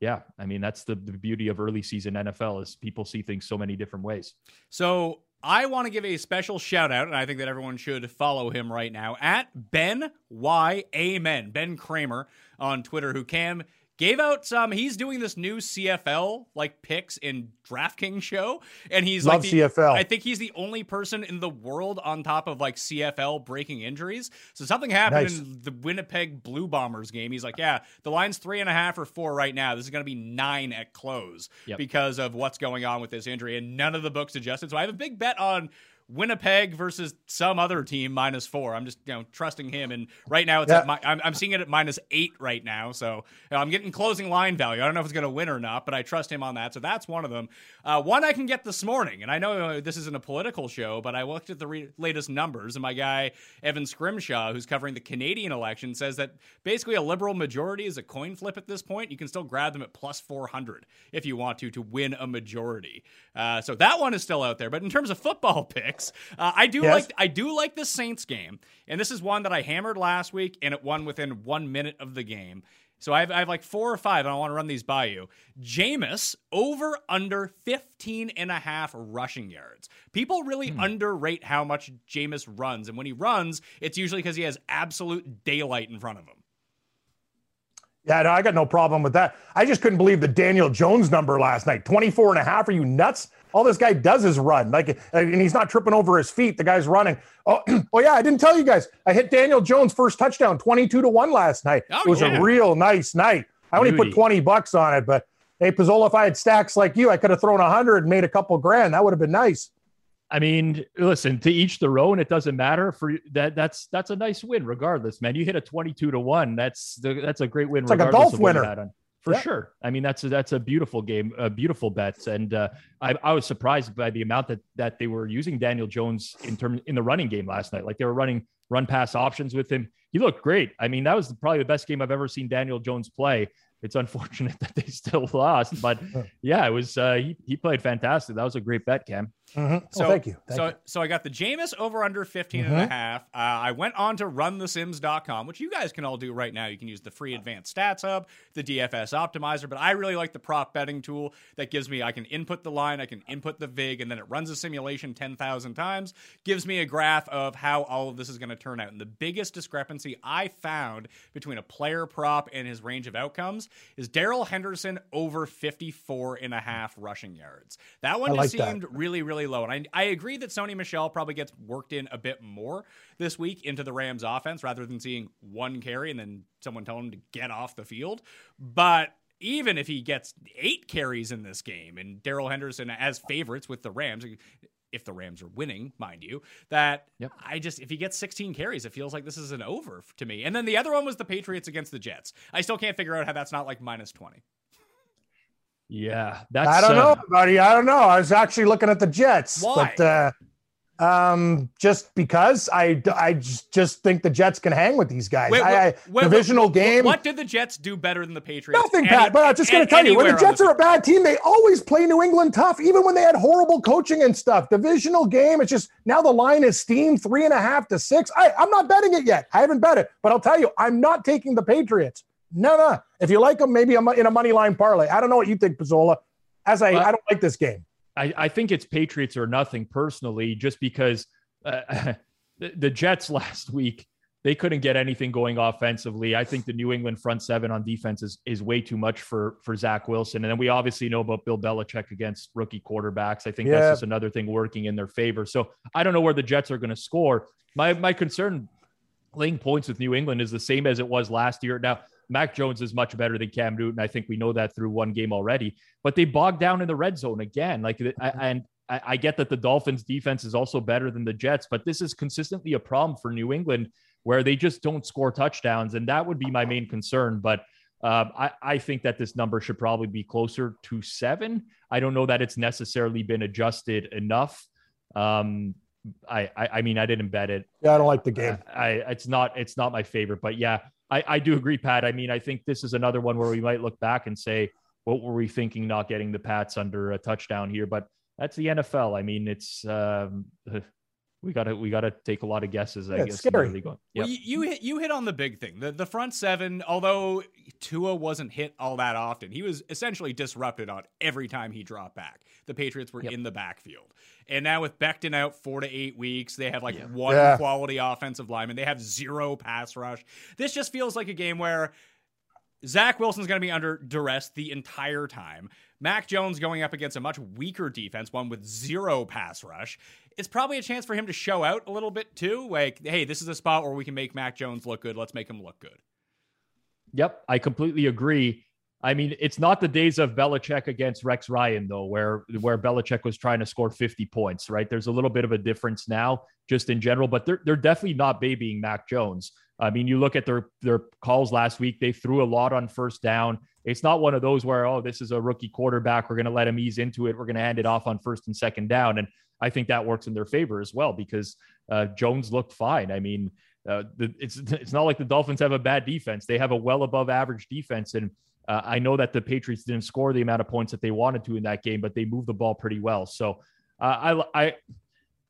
yeah, I mean, that's the, the beauty of early season NFL is people see things so many different ways. So I want to give a special shout out, and I think that everyone should follow him right now at Ben Y Amen, Ben Kramer on Twitter, who Cam gave out some. He's doing this new CFL like picks in DraftKings show, and he's Love like the, CFL. I think he's the only person in the world on top of like CFL breaking injuries. So something happened Nice. in the Winnipeg Blue Bombers game. He's like, yeah, the line's three and a half or four right now. This is going to be nine at close Yep. because of what's going on with this injury, and none of the books adjusted. So I have a big bet on Winnipeg versus some other team minus four. I'm just you know trusting him, and right now it's Yeah. at my, I'm, I'm seeing it at minus eight right now. So you know, I'm getting closing line value. I don't know if it's going to win or not, but I trust him on that. So that's one of them. Uh, one I can get this morning, and I know uh, this isn't a political show, but I looked at the re- latest numbers, and my guy Evan Scrimshaw, who's covering the Canadian election, says that basically a liberal majority is a coin flip at this point. You can still grab them at plus 400 if you want to to win a majority. Uh, so that one is still out there. But in terms of football picks, uh, I do Yes. like I do like the Saints game, and this is one that I hammered last week, and it won within one minute of the game. So I have, I have like four or five, and I want to run these by you. Jameis over under 15 and a half rushing yards. People really underrate how much Jameis runs. And when he runs, it's usually because he has absolute daylight in front of him. Yeah, no, I got no problem with that. I just couldn't believe the Daniel Jones number last night 24 and a half. Are you nuts? All this guy does is run. Like, uh, and he's not tripping over his feet. The guy's running. Oh, oh yeah, I didn't tell you guys. I hit Daniel Jones' first touchdown 22 to 1 last night. Oh, it was yeah. a real nice night. I only Beauty. put 20 bucks on it, but hey, Pizzola, if I had stacks like you, I could have thrown 100 and made a couple grand. That would have been nice. I mean, listen, to each their own. It doesn't matter for that. That's that's a nice win, regardless, man. You hit a twenty-two to one. That's the, that's a great win. It's like a golf of what you winner. for Yeah. sure. I mean, that's a, that's a beautiful game, a beautiful bet, and uh, I, I was surprised by the amount that that they were using Daniel Jones in term in the running game last night. Like they were running run pass options with him. He looked great. I mean, that was probably the best game I've ever seen Daniel Jones play. It's unfortunate that they still lost, but yeah, it was. Uh, he he played fantastic. That was a great bet, Cam. Mhm. So oh, thank you. Thank so you. so I got the Jameis over under 15 and a half. Uh, I went on to runthesims.com, which you guys can all do right now. You can use the free advanced stats hub, the DFS optimizer, but I really like the prop betting tool that gives me I can input the line, I can input the vig and then it runs a simulation 10,000 times, gives me a graph of how all of this is going to turn out. And the biggest discrepancy I found between a player prop and his range of outcomes is Darrell Henderson over 54 and a half rushing yards. That one just like that. seemed really, really low. And I, I agree that Sony Michel probably gets worked in a bit more this week into the Rams offense rather than seeing one carry and then someone tell him to get off the field. But even if he gets eight carries in this game and Darrell Henderson as favorites with the Rams, if the Rams are winning, mind you, that Yep. I just, if he gets 16 carries, it feels like this is an over to me. And then the other one was the Patriots against the Jets. I still can't figure out how that's not like minus 20. Yeah, that's I don't uh, know, buddy. I don't know. I was actually looking at the Jets, Why? but uh, um, just because I, I just, just think the Jets can hang with these guys. Wait, I, I, wait, wait, divisional wait, game. What did the Jets do better than the Patriots? Nothing, Pat. But I'm just going to tell you, when the anywhere on Jets are a bad team, they always play New England tough, even when they had horrible coaching and stuff. Divisional game, it's just now the line is steam three and a half to six. I, I'm not betting it yet. I haven't bet it, but I'll tell you, I'm not taking the Patriots. No, no. If you like them, maybe I'm in a money line parlay. I don't know what you think, Pizzola. As I, Well- I don't like this game. I, I think it's Patriots or nothing personally, just because uh, the, the Jets last week they couldn't get anything going offensively. I think the New England front seven on defense is is way too much for for Zach Wilson, and then we obviously know about Bill Belichick against rookie quarterbacks. I think Yeah. that's just another thing working in their favor. So I don't know where the Jets are going to score. My my concern laying points with New England is the same as it was last year. Now. Mac Jones is much better than Cam Newton. I think we know that through one game already. But they bogged down in the red zone again. Like, I, and I, get that the Dolphins' defense is also better than the Jets, but this is consistently a problem for New England where they just don't score touchdowns, and that would be my main concern. But um, I, I think that this number should probably be closer to seven. I don't know that it's necessarily been adjusted enough. Um, I, I, I mean, I didn't bet it. Yeah, I don't like the game. I, it's not, it's not my favorite, but yeah, I, I do agree, Pat. I mean, I think this is another one where we might look back and say, what were we thinking not getting the Pats under a touchdown here? But that's the NFL. I mean, it's um, we gotta we gotta take a lot of guesses. I Yeah, guess. it's scary. really going- Well, you, you hit you hit on the big thing. The the front seven, although Tua wasn't hit all that often, he was essentially disrupted on every time he dropped back. The Patriots were Yep. in the backfield. And now with Becton out four to eight weeks, they have like one Yeah. quality offensive lineman. They have zero pass rush. This just feels like a game where Zach Wilson's going to be under duress the entire time. Mac Jones going up against a much weaker defense, one with zero pass rush. It's probably a chance for him to show out a little bit too. Like, hey, this is a spot where we can make Mac Jones look good. Let's make him look good. Yep, I completely agree. I mean, it's not the days of Belichick against Rex Ryan though, where where Belichick was trying to score 50 points, right? There's a little bit of a difference now, just in general, but they're they're definitely not babying Mac Jones. I mean, you look at their their calls last week; they threw a lot on first down. It's not one of those where oh, this is a rookie quarterback, we're going to let him ease into it, we're going to hand it off on first and second down, and I think that works in their favor as well because uh, Jones looked fine. I mean, uh, the, it's it's not like the Dolphins have a bad defense; they have a well above average defense, and uh, I know that the Patriots didn't score the amount of points that they wanted to in that game, but they moved the ball pretty well. So uh, I I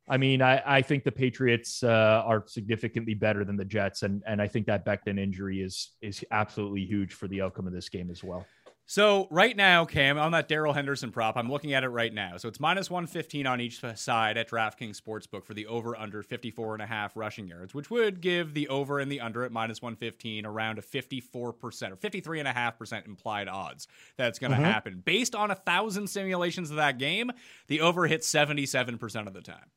I mean I I think the Patriots uh, are significantly better than the Jets, and and I think that Becton injury is is absolutely huge for the outcome of this game as well. So right now, Cam, on that Darrell Henderson prop, I'm looking at it right now. So it's minus 115 on each side at DraftKings Sportsbook for the over under 54 and a half rushing yards, which would give the over and the under at minus 115 around a 54% or 53.5% implied odds that's going to mm-hmm. happen. Based on a thousand simulations of that game, the over hits 77% of the time.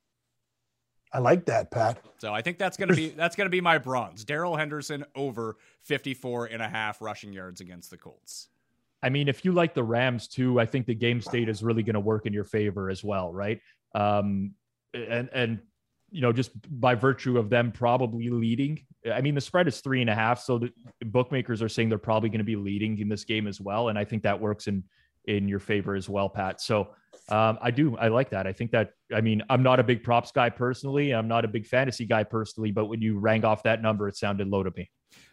I like that, Pat. So I think that's going to be that's going to be my bronze. Darrell Henderson over 54 and a half rushing yards against the Colts. I mean, if you like the Rams too, I think the game state is really going to work in your favor as well, right? Um, and and you know, just by virtue of them probably leading. I mean, the spread is three and a half, so the bookmakers are saying they're probably going to be leading in this game as well, and I think that works in in your favor as well, Pat. So um, I do I like that. I think that I mean I'm not a big props guy personally. I'm not a big fantasy guy personally, but when you rang off that number, it sounded low to me.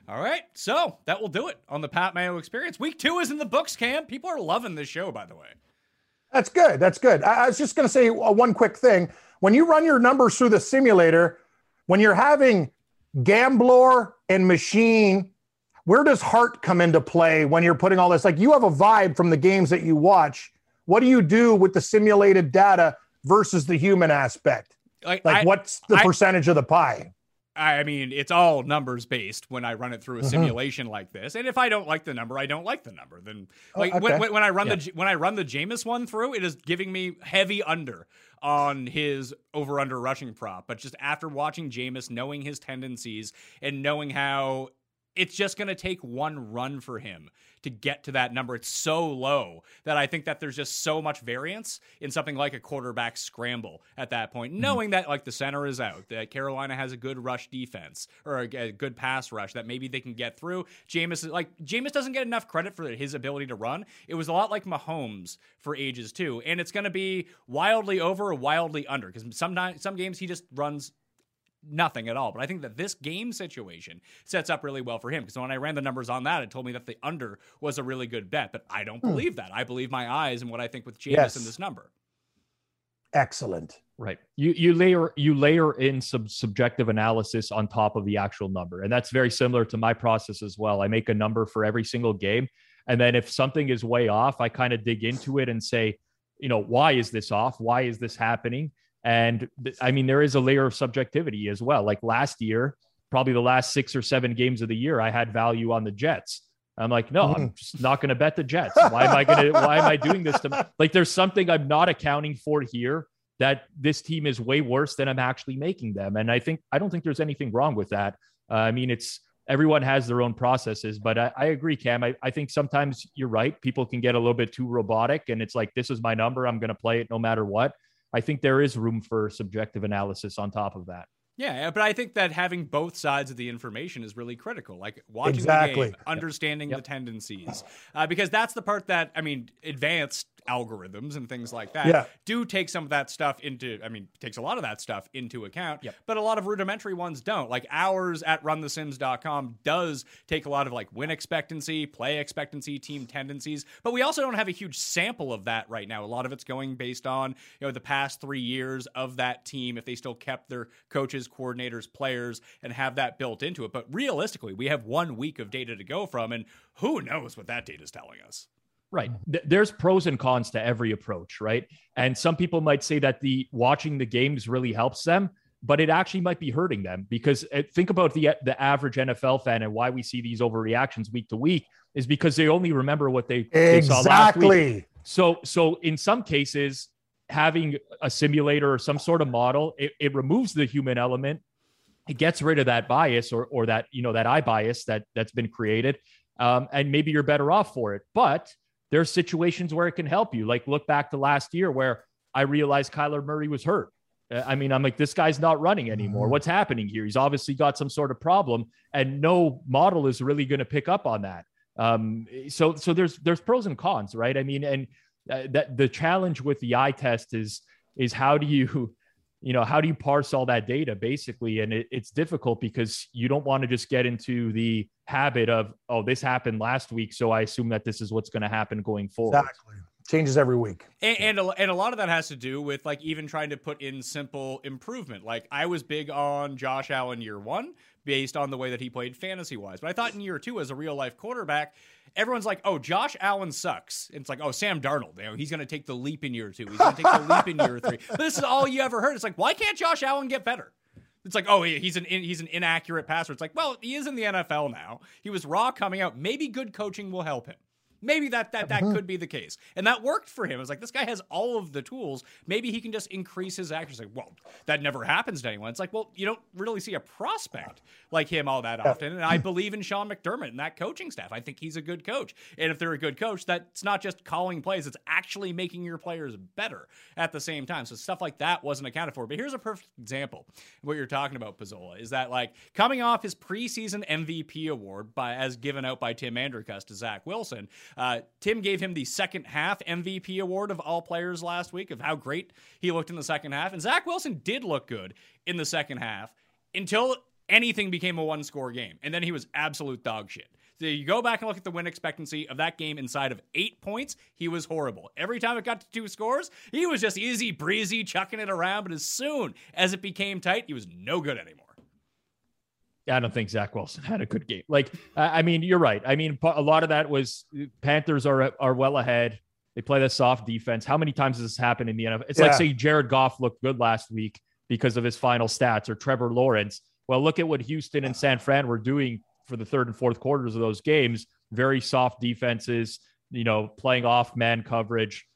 All right, so that will do it on the Pat Mayo experience. Week two is in the books, Cam. People are loving this show, by the way. That's good. That's good. I, I was just going to say uh, one quick thing. When you run your numbers through the simulator, when you're having gambler and machine, where does heart come into play when you're putting all this? Like you have a vibe from the games that you watch. What do you do with the simulated data versus the human aspect? Like, Like I, what's the I- percentage of the pie? I mean, it's all numbers based when I run it through a Mhm. simulation like this. And if I don't like the number, I don't like the number. Then, Oh, like okay. when, when, when I run Yeah. the when I run the Jameis one through, it is giving me heavy under on his over under rushing prop. But just after watching Jameis, knowing his tendencies and knowing how it's just going to take one run for him to get to that number. It's so low that I think that there's just so much variance in something like a quarterback scramble at that point, mm-hmm. knowing that like the center is out, that Carolina has a good rush defense or a, a good pass rush that maybe they can get through. Jameis like Jameis doesn't get enough credit for his ability to run. It was a lot like Mahomes for ages too, and it's going to be wildly over or wildly under because sometimes some games he just runs nothing at all. But I think that this game situation sets up really well for him because when I ran the numbers on that, it told me that the under was a really good bet. But I don't hmm. believe that. I believe my eyes and what I think with Jameis Yes. in this number. Excellent. Right. You you layer you layer in some subjective analysis on top of the actual number. And that's very similar to my process as well. I make a number for every single game. And then if something is way off, I kind of dig into it and say, you know, why is this off? Why is this happening? And th- I mean, there is a layer of subjectivity as well. Like last year, probably the last six or seven games of the year, I had value on the Jets. I'm like, no, I'm just not going to bet the Jets. Why am I going to? Why am I doing this to? Like, there's something I'm not accounting for here that this team is way worse than I'm actually making them. And I think I don't think there's anything wrong with that. Uh, I mean, it's everyone has their own processes, but I, I agree, Cam. I, I think sometimes you're right. People can get a little bit too robotic, and it's like this is my number. I'm going to play it no matter what. I think there is room for subjective analysis on top of that. Yeah, but I think that having both sides of the information is really critical. Like watching the game, understanding Yep. the tendencies, uh, because that's the part that I mean, advanced algorithms and things like that Yeah. do take some of that stuff into. I mean, takes a lot of that stuff into account. Yep. But a lot of rudimentary ones don't. Like ours at RunTheSims.com does take a lot of like win expectancy, play expectancy, team tendencies, but we also don't have a huge sample of that right now. A lot of it's going based on you know the past three years of that team if they still kept their coaches, coordinators, players, and have that built into it. But realistically, we have one week of data to go from, and who knows what that data is telling us. Right. There's pros and cons to every approach, right? And some people might say that the watching the games really helps them, but it actually might be hurting them because uh, think about the the average NFL fan and why we see these overreactions week to week is because they only remember what they, they saw last week. Exactly. So, so in some cases, having a simulator or some sort of model, it, it removes the human element. It gets rid of that bias or or that you know that eye bias that that's been created, um, and maybe you're better off for it. But there's situations where it can help you. Like look back to last year where I realized Kyler Murray was hurt. Uh, I mean, I'm like, this guy's not running anymore. What's happening here? He's obviously got some sort of problem, and no model is really going to pick up on that. Um, so, so there's there's pros and cons, right? I mean, and uh, that the challenge with the eye test is is how do you you know how do you parse all that data basically and it, it's difficult because you don't want to just get into the habit of oh this happened last week so i assume that this is what's going to happen going forward Exactly. Changes every week. And, and, a, and a lot of that has to do with like even trying to put in simple improvement. Like I was big on Josh Allen year one based on the way that he played fantasy wise. But I thought in year two as a real life quarterback, everyone's like, oh, Josh Allen sucks. And it's like, oh, Sam Darnold, you know, he's going to take the leap in year two. He's going to take the leap in year three. But this is all you ever heard. It's like, why can't Josh Allen get better? It's like, oh, he's an he's an inaccurate passer. It's like, well, he is in the NFL now. He was raw coming out. Maybe good coaching will help him. Maybe that that that uh-huh. could be the case, and that worked for him. It's like this guy has all of the tools. Maybe he can just increase his accuracy. Well, that never happens to anyone. It's like, well, you don't really see a prospect like him all that often. And I hmm. believe in Sean McDermott and that coaching staff. I think he's a good coach. And if they're a good coach, that's not just calling plays; it's actually making your players better at the same time. So stuff like that wasn't accounted for. But here's a perfect example. of What you're talking about, Pizzola, is that like coming off his preseason MVP award by as given out by Tim Andercuss to Zach Wilson. Uh, Tim gave him the second half MVP award of all players last week of how great he looked in the second half. And Zach Wilson did look good in the second half until anything became a one score game. And then he was absolute dog shit. So you go back and look at the win expectancy of that game inside of eight points, he was horrible. Every time it got to two scores, he was just easy breezy, chucking it around. But as soon as it became tight, he was no good anymore. I don't think Zach Wilson had a good game. Like, I mean, you're right. I mean, a lot of that was Panthers are are well ahead. They play the soft defense. How many times has this happened in the NFL? It's like say Jared Goff looked good last week because of his final stats, or Trevor Lawrence. Well, look at what Houston and San Fran were doing for the third and fourth quarters of those games. Very soft defenses, you know, playing off man coverage.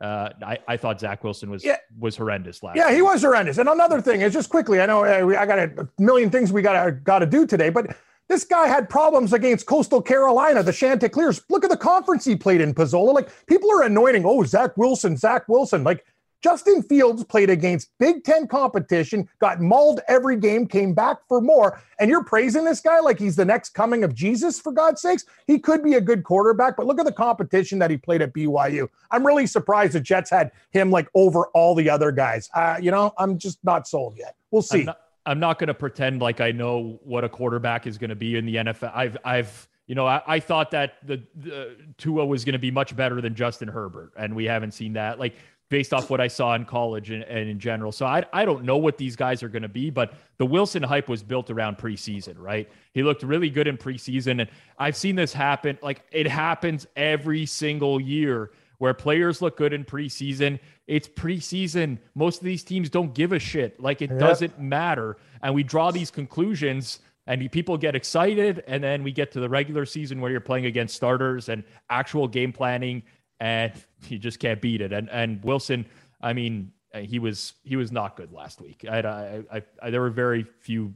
Uh, I, I thought Zach Wilson was Yeah. was horrendous last. Yeah, he was horrendous. And another thing is just quickly, I know uh, we- I got a million things we got to got to do today, but this guy had problems against Coastal Carolina, the Chanticleers. Look at the conference he played in, Pizzola. Like people are anointing, oh Zach Wilson, Zach Wilson. Like Justin Fields played against Big Ten competition, got mauled every game, came back for more, and you're praising this guy like he's the next coming of Jesus. For God's sakes, he could be a good quarterback, but look at the competition that he played at BYU. I'm really surprised the Jets had him like over all the other guys. Uh, you know, I'm just not sold yet. We'll see. I'm not, I'm not going to pretend like I know what a quarterback is going to be in the NFL. I've, I've, you know, I, I thought that the, the Tua was going to be much better than Justin Herbert, and we haven't seen that. Like based off what I saw in college and, and in general. So I, I don't know what these guys are going to be, but the Wilson hype was built around preseason, right? He looked really good in preseason, and I've seen this happen. Like it happens every single year where players look good in preseason. It's preseason. Most of these teams don't give a shit. Like it Yep. doesn't matter. And we draw these conclusions and people get excited. And then we get to the regular season where you're playing against starters and actual game planning and you just can't beat it. And, and Wilson, I mean, uh, he was, he was not good last week. I, I, I, I, there were very few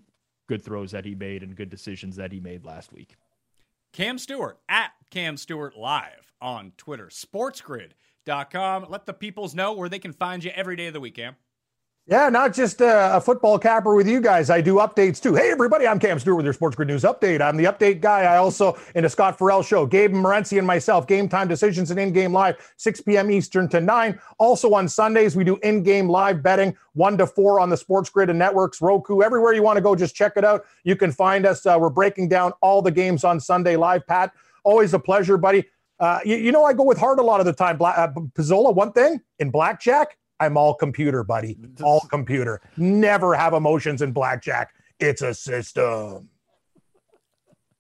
good throws that he made and good decisions that he made last week. Cam Stewart at Cam Stewart Live on Twitter, sportsgrid.com. Let the peoples know where they can find you every day of the week, Cam. Yeah, not just uh, a football capper with you guys. I do updates too. Hey, everybody, I'm Cam Stewart with your Sports Grid News Update. I'm the update guy. I also, in the Scott Ferrall Show, Gabe Morency and myself, Game Time Decisions and In Game Live, 6 p.m. Eastern to 9. Also on Sundays, we do in game live betting, 1 to 4 on the Sports Grid and networks, Roku, everywhere you want to go, just check it out. You can find us. Uh, we're breaking down all the games on Sunday live, Pat. Always a pleasure, buddy. Uh, you, you know, I go with heart a lot of the time. Bla- uh, Pizzola, one thing in blackjack, I'm all computer, buddy. All computer. Never have emotions in blackjack. It's a system.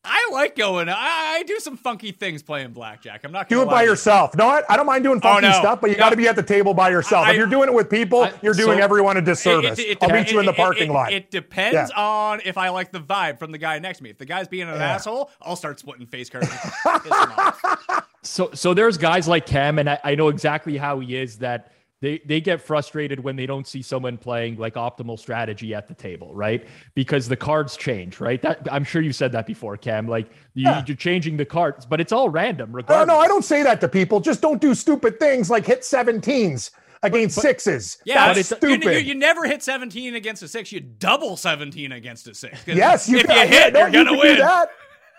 I like going. I, I do some funky things playing blackjack. I'm not Do gonna it lie by to you. yourself. No, I, I don't mind doing oh, funky Oh, no. stuff, but you No. got to be at the table by yourself. I- if you're doing it with people, I- you're doing so- everyone a disservice. it- it I'll depends- meet you in the it- parking it- lot. It depends Yeah. on if I like the vibe from the guy next to me. If the guy's being an Yeah. asshole, I'll start splitting face cards. and piss him off. So so there's guys like Cam, and I, I know exactly how he is that they they get frustrated when they don't see someone playing like optimal strategy at the table, right? Because the cards change, right? That I'm sure you've said that before, Cam. Like you, Yeah. you're changing the cards, but it's all random, No, regardless. no, I don't say that to people. Just don't do stupid things like hit 17s against sixes. Yeah, That's but it's- you- stupid. You, you never hit 17 against a six. You double 17 against a six. Yes, you if can, you yeah, hit, no, you're you gonna can win. do that.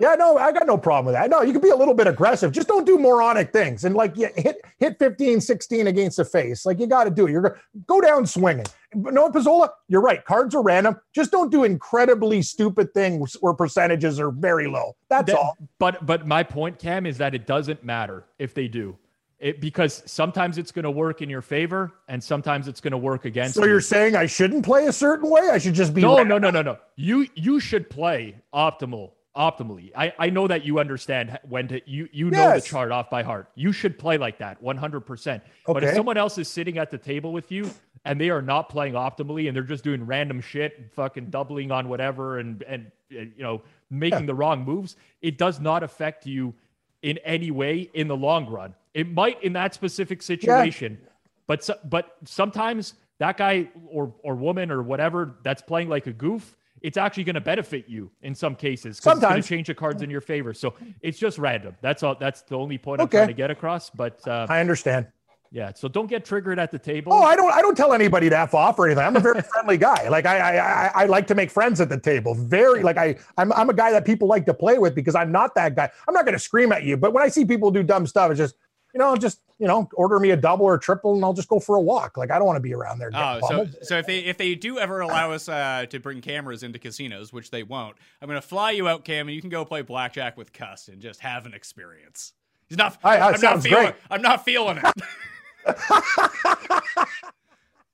Yeah, no, I got no problem with that. No, you can be a little bit aggressive. Just don't do moronic things. And like yeah, hit hit 15, 16 against the face. Like you got to do it. You're go- go down swinging. But no, Pizzola, you're right. Cards are random. Just don't do incredibly stupid things where percentages are very low. That's That- all. But but my point, Cam, is that it doesn't matter if they do. It, because sometimes it's going to work in your favor and sometimes it's going to work against So you. you're saying I shouldn't play a certain way? I should just be no, random? no, no, no, no. You you should play optimal, optimally. I I know that you understand when to you you know the chart off by heart. You should play like that, one hundred percent. But if someone else is sitting at the table with you and they are not playing optimally and they're just doing random shit, and fucking doubling on whatever, and and uh, you know making the wrong moves, it does not affect you in any way in the long run. It might in that specific situation, but so, but sometimes that guy or or woman or whatever that's playing like a goof, it's actually going to benefit you in some cases. it's Sometimes. to change the cards in your favor. So it's just random. That's all. That's the only point I'm trying to get across. But uh, I understand. yeah, so don't get triggered at the table. Oh, I don't. I don't tell anybody to f off or anything. I'm a very friendly guy. Like I, I, I, I like to make friends at the table. Very like I, I'm, I'm a guy that people like to play with because I'm not that guy. I'm not going to scream at you, but when I see people do dumb stuff, it's just, you know, just you know, order me a double or a triple, and I'll just go for a walk. Like I don't want to be around there. Oh, so pummeled. so if they if they do ever allow us uh, to bring cameras into casinos, which they won't, I'm gonna fly you out, Cam, and you can go play blackjack with Cuss and just have an experience. He's not. Aye, aye, I'm not feeling. great. I'm not feeling it.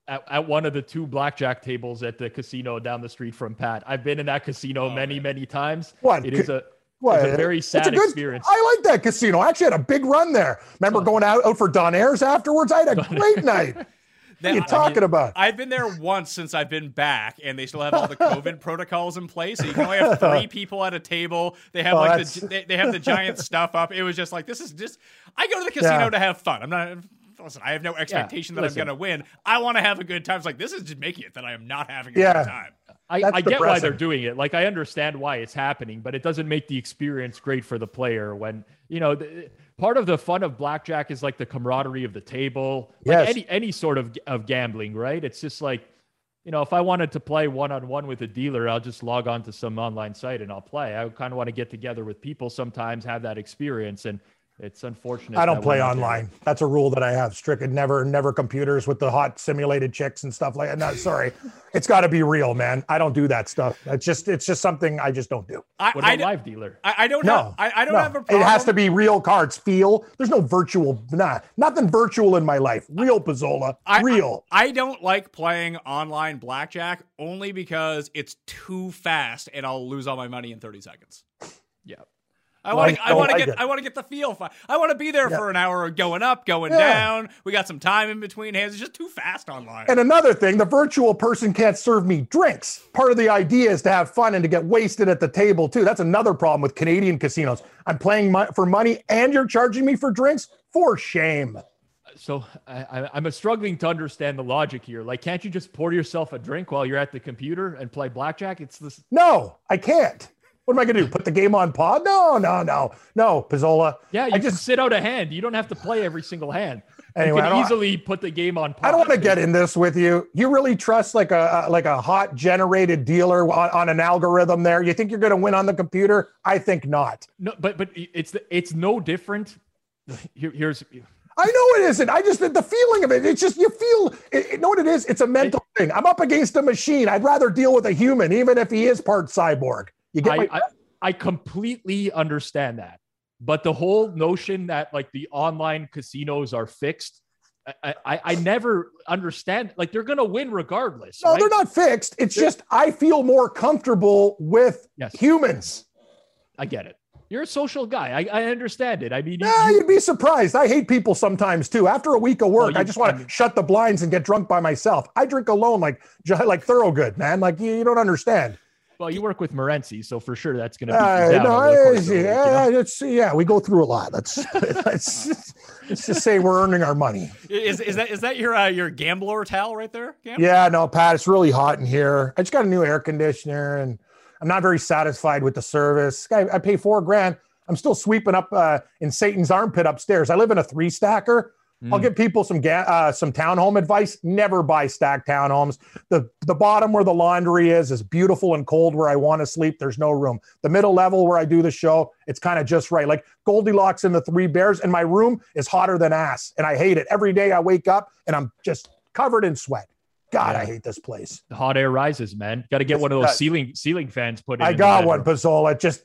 at, at one of the two blackjack tables at the casino down the street from Pat. I've been in that casino many, many times. What? It is a What? it's a very It's sad a good- experience. I like that casino. I actually had a big run there. Remember going out, out for Don Ayers afterwards? I had a great night. What are you talking about? I've been there once since I've been back, and they still have all the COVID protocols in place. So you can only have three people at a table. They have Oh, like that's- the they, they have the giant stuff up. It was just like this is just. I go to the casino Yeah. to have fun. I'm not. Listen, I have no expectation that listen. I'm going to win. I want to have a good time. It's like this is just making it that I am not having a Yeah. good time. I, I get why they're doing it. Like I understand why it's happening, but it doesn't make the experience great for the player. When you know, the, part of the fun of blackjack is like the camaraderie of the table. Like Yes. any any sort of of gambling, right? It's just like, you know, if I wanted to play one on one with a dealer, I'll just log on to some online site and I'll play. I kind of want to get together with people sometimes, have that experience, and it's unfortunate. I don't play we're there. online. That's a rule that I have. Strict never, never computers with the hot simulated chicks and stuff like that. No, sorry, it's got to be real, man. I don't do that stuff. It's just, it's just something I just don't do. I, What I, about d- live dealer? I, I don't No, have. I, I don't no. have a problem. It has to be real cards. Feel there's no virtual, nah, nothing virtual in my life. Real Pizzola, I- real. I don't like playing online blackjack only because it's too fast and I'll lose all my money in 30 seconds. Yeah. I want to. I I want to get. like. I want to get the feel. fi- I want to be there Yeah. for an hour, going up, going Yeah. down. We got some time in between hands. It's just too fast online. And another thing, the virtual person can't serve me drinks. Part of the idea is to have fun and to get wasted at the table too. That's another problem with Canadian casinos. I'm playing mo- for money and you're charging me for drinks. For shame. So I, I, I'm struggling to understand the logic here. Like, can't you just pour yourself a drink while you're at the computer and play blackjack? It's this. No, I can't. What am I going to do? Put the game on pause? No, no, no, no, Pizzola. Yeah, you I just sit out a hand. You don't have to play every single hand. Anyway, you I can easily put the game on. Pause. I don't want to get in this with you. You really trust like a like a hot generated dealer on, on an algorithm there? You think you're going to win on the computer? I think not. No, but but it's it's no different. Here, here's I know it isn't. I just the feeling of it. It's just you feel. It, it- know what it is? It's a mental thing. I'm up against a machine. I'd rather deal with a human, even if he is part cyborg. You get I, my I I completely understand that, but the whole notion that like the online casinos are fixed, I I, I never understand. Like they're gonna win regardless. no, right? they're not fixed. It's just I feel more comfortable with Yes. humans. I get it. You're a social guy. I, I understand it. I mean, Yeah, you- you'd be surprised. I hate people sometimes too. After a week of work, I just want to mean- shut the blinds and get drunk by myself. I drink alone, like like Thorogood, man. Like you, you don't understand. Well, you work with Morency, so for sure that's gonna be Uh, down no, over the course of it's- the week, you know? yeah, it's- yeah, we go through a lot. Let's let's, let's just say we're earning our money. is, is that is that your uh, your gambler towel right there? Gam? Yeah, no, Pat, it's really hot in here. I just got a new air conditioner, and I'm not very satisfied with the service. I, I pay four grand. I'm still sweeping up uh, in Satan's armpit upstairs. I live in a three stacker. I'll give people some ga- uh, some townhome advice. Never buy stacked townhomes. The the bottom where the laundry is is beautiful and cold where I want to sleep. There's no room. The middle level where I do the show, it's kind of just right. Like Goldilocks and the Three Bears, and my room is hotter than ass, and I hate it. Every day I wake up and I'm just covered in sweat. God, I hate this place. The hot air rises, man. Got to get Yes, one of those ceiling ceiling fans put in. I in got one, bedroom. Pizzola. Just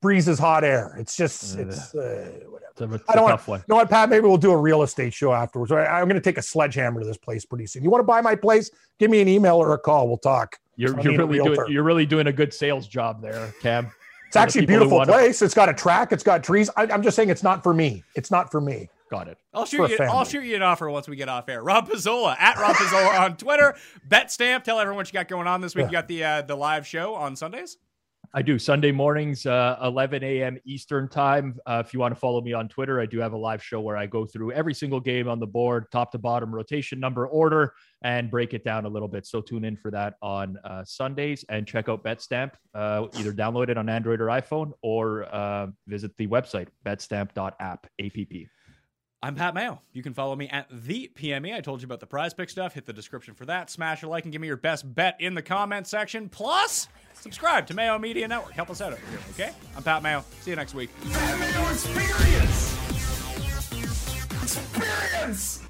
breezes hot air. It's just it's uh, whatever. It's a, it's I a don't want, tough one. you know what, Pat? Maybe we'll do a real estate show afterwards. I- I'm going to take a sledgehammer to this place pretty soon. You want to buy my place? Give me an email or a call. We'll talk. You're, you're really doing you're really doing a good sales job there, Cam. It's actually a beautiful wanna- place. It's got a track. It's got trees. I, I'm just saying it's not for me. It's not for me. Got it. I'll for shoot a you. I'll family. shoot you an offer once we get off air. Rob Pizzola at Rob Pizzola on Twitter. Bet stamp. Tell everyone what you got going on this week. You got the uh, the live show on Sundays. I do Sunday mornings, uh, 11 a.m. Eastern time. Uh, if you want to follow me on Twitter, I do have a live show where I go through every single game on the board, top to bottom, rotation number, order, and break it down a little bit. So tune in for that on uh, Sundays and check out BetStamp. Uh, either download it on Android or iPhone or uh, visit the website betstamp.app app. I'm Pat Mayo. You can follow me at the PME. I told you about the prize pick stuff. Hit the description for that. Smash a like and give me your best bet in the comment section. Plus, subscribe to Mayo Media Network. Help us out over here, okay? I'm Pat Mayo. See you next week. Experience. Experience.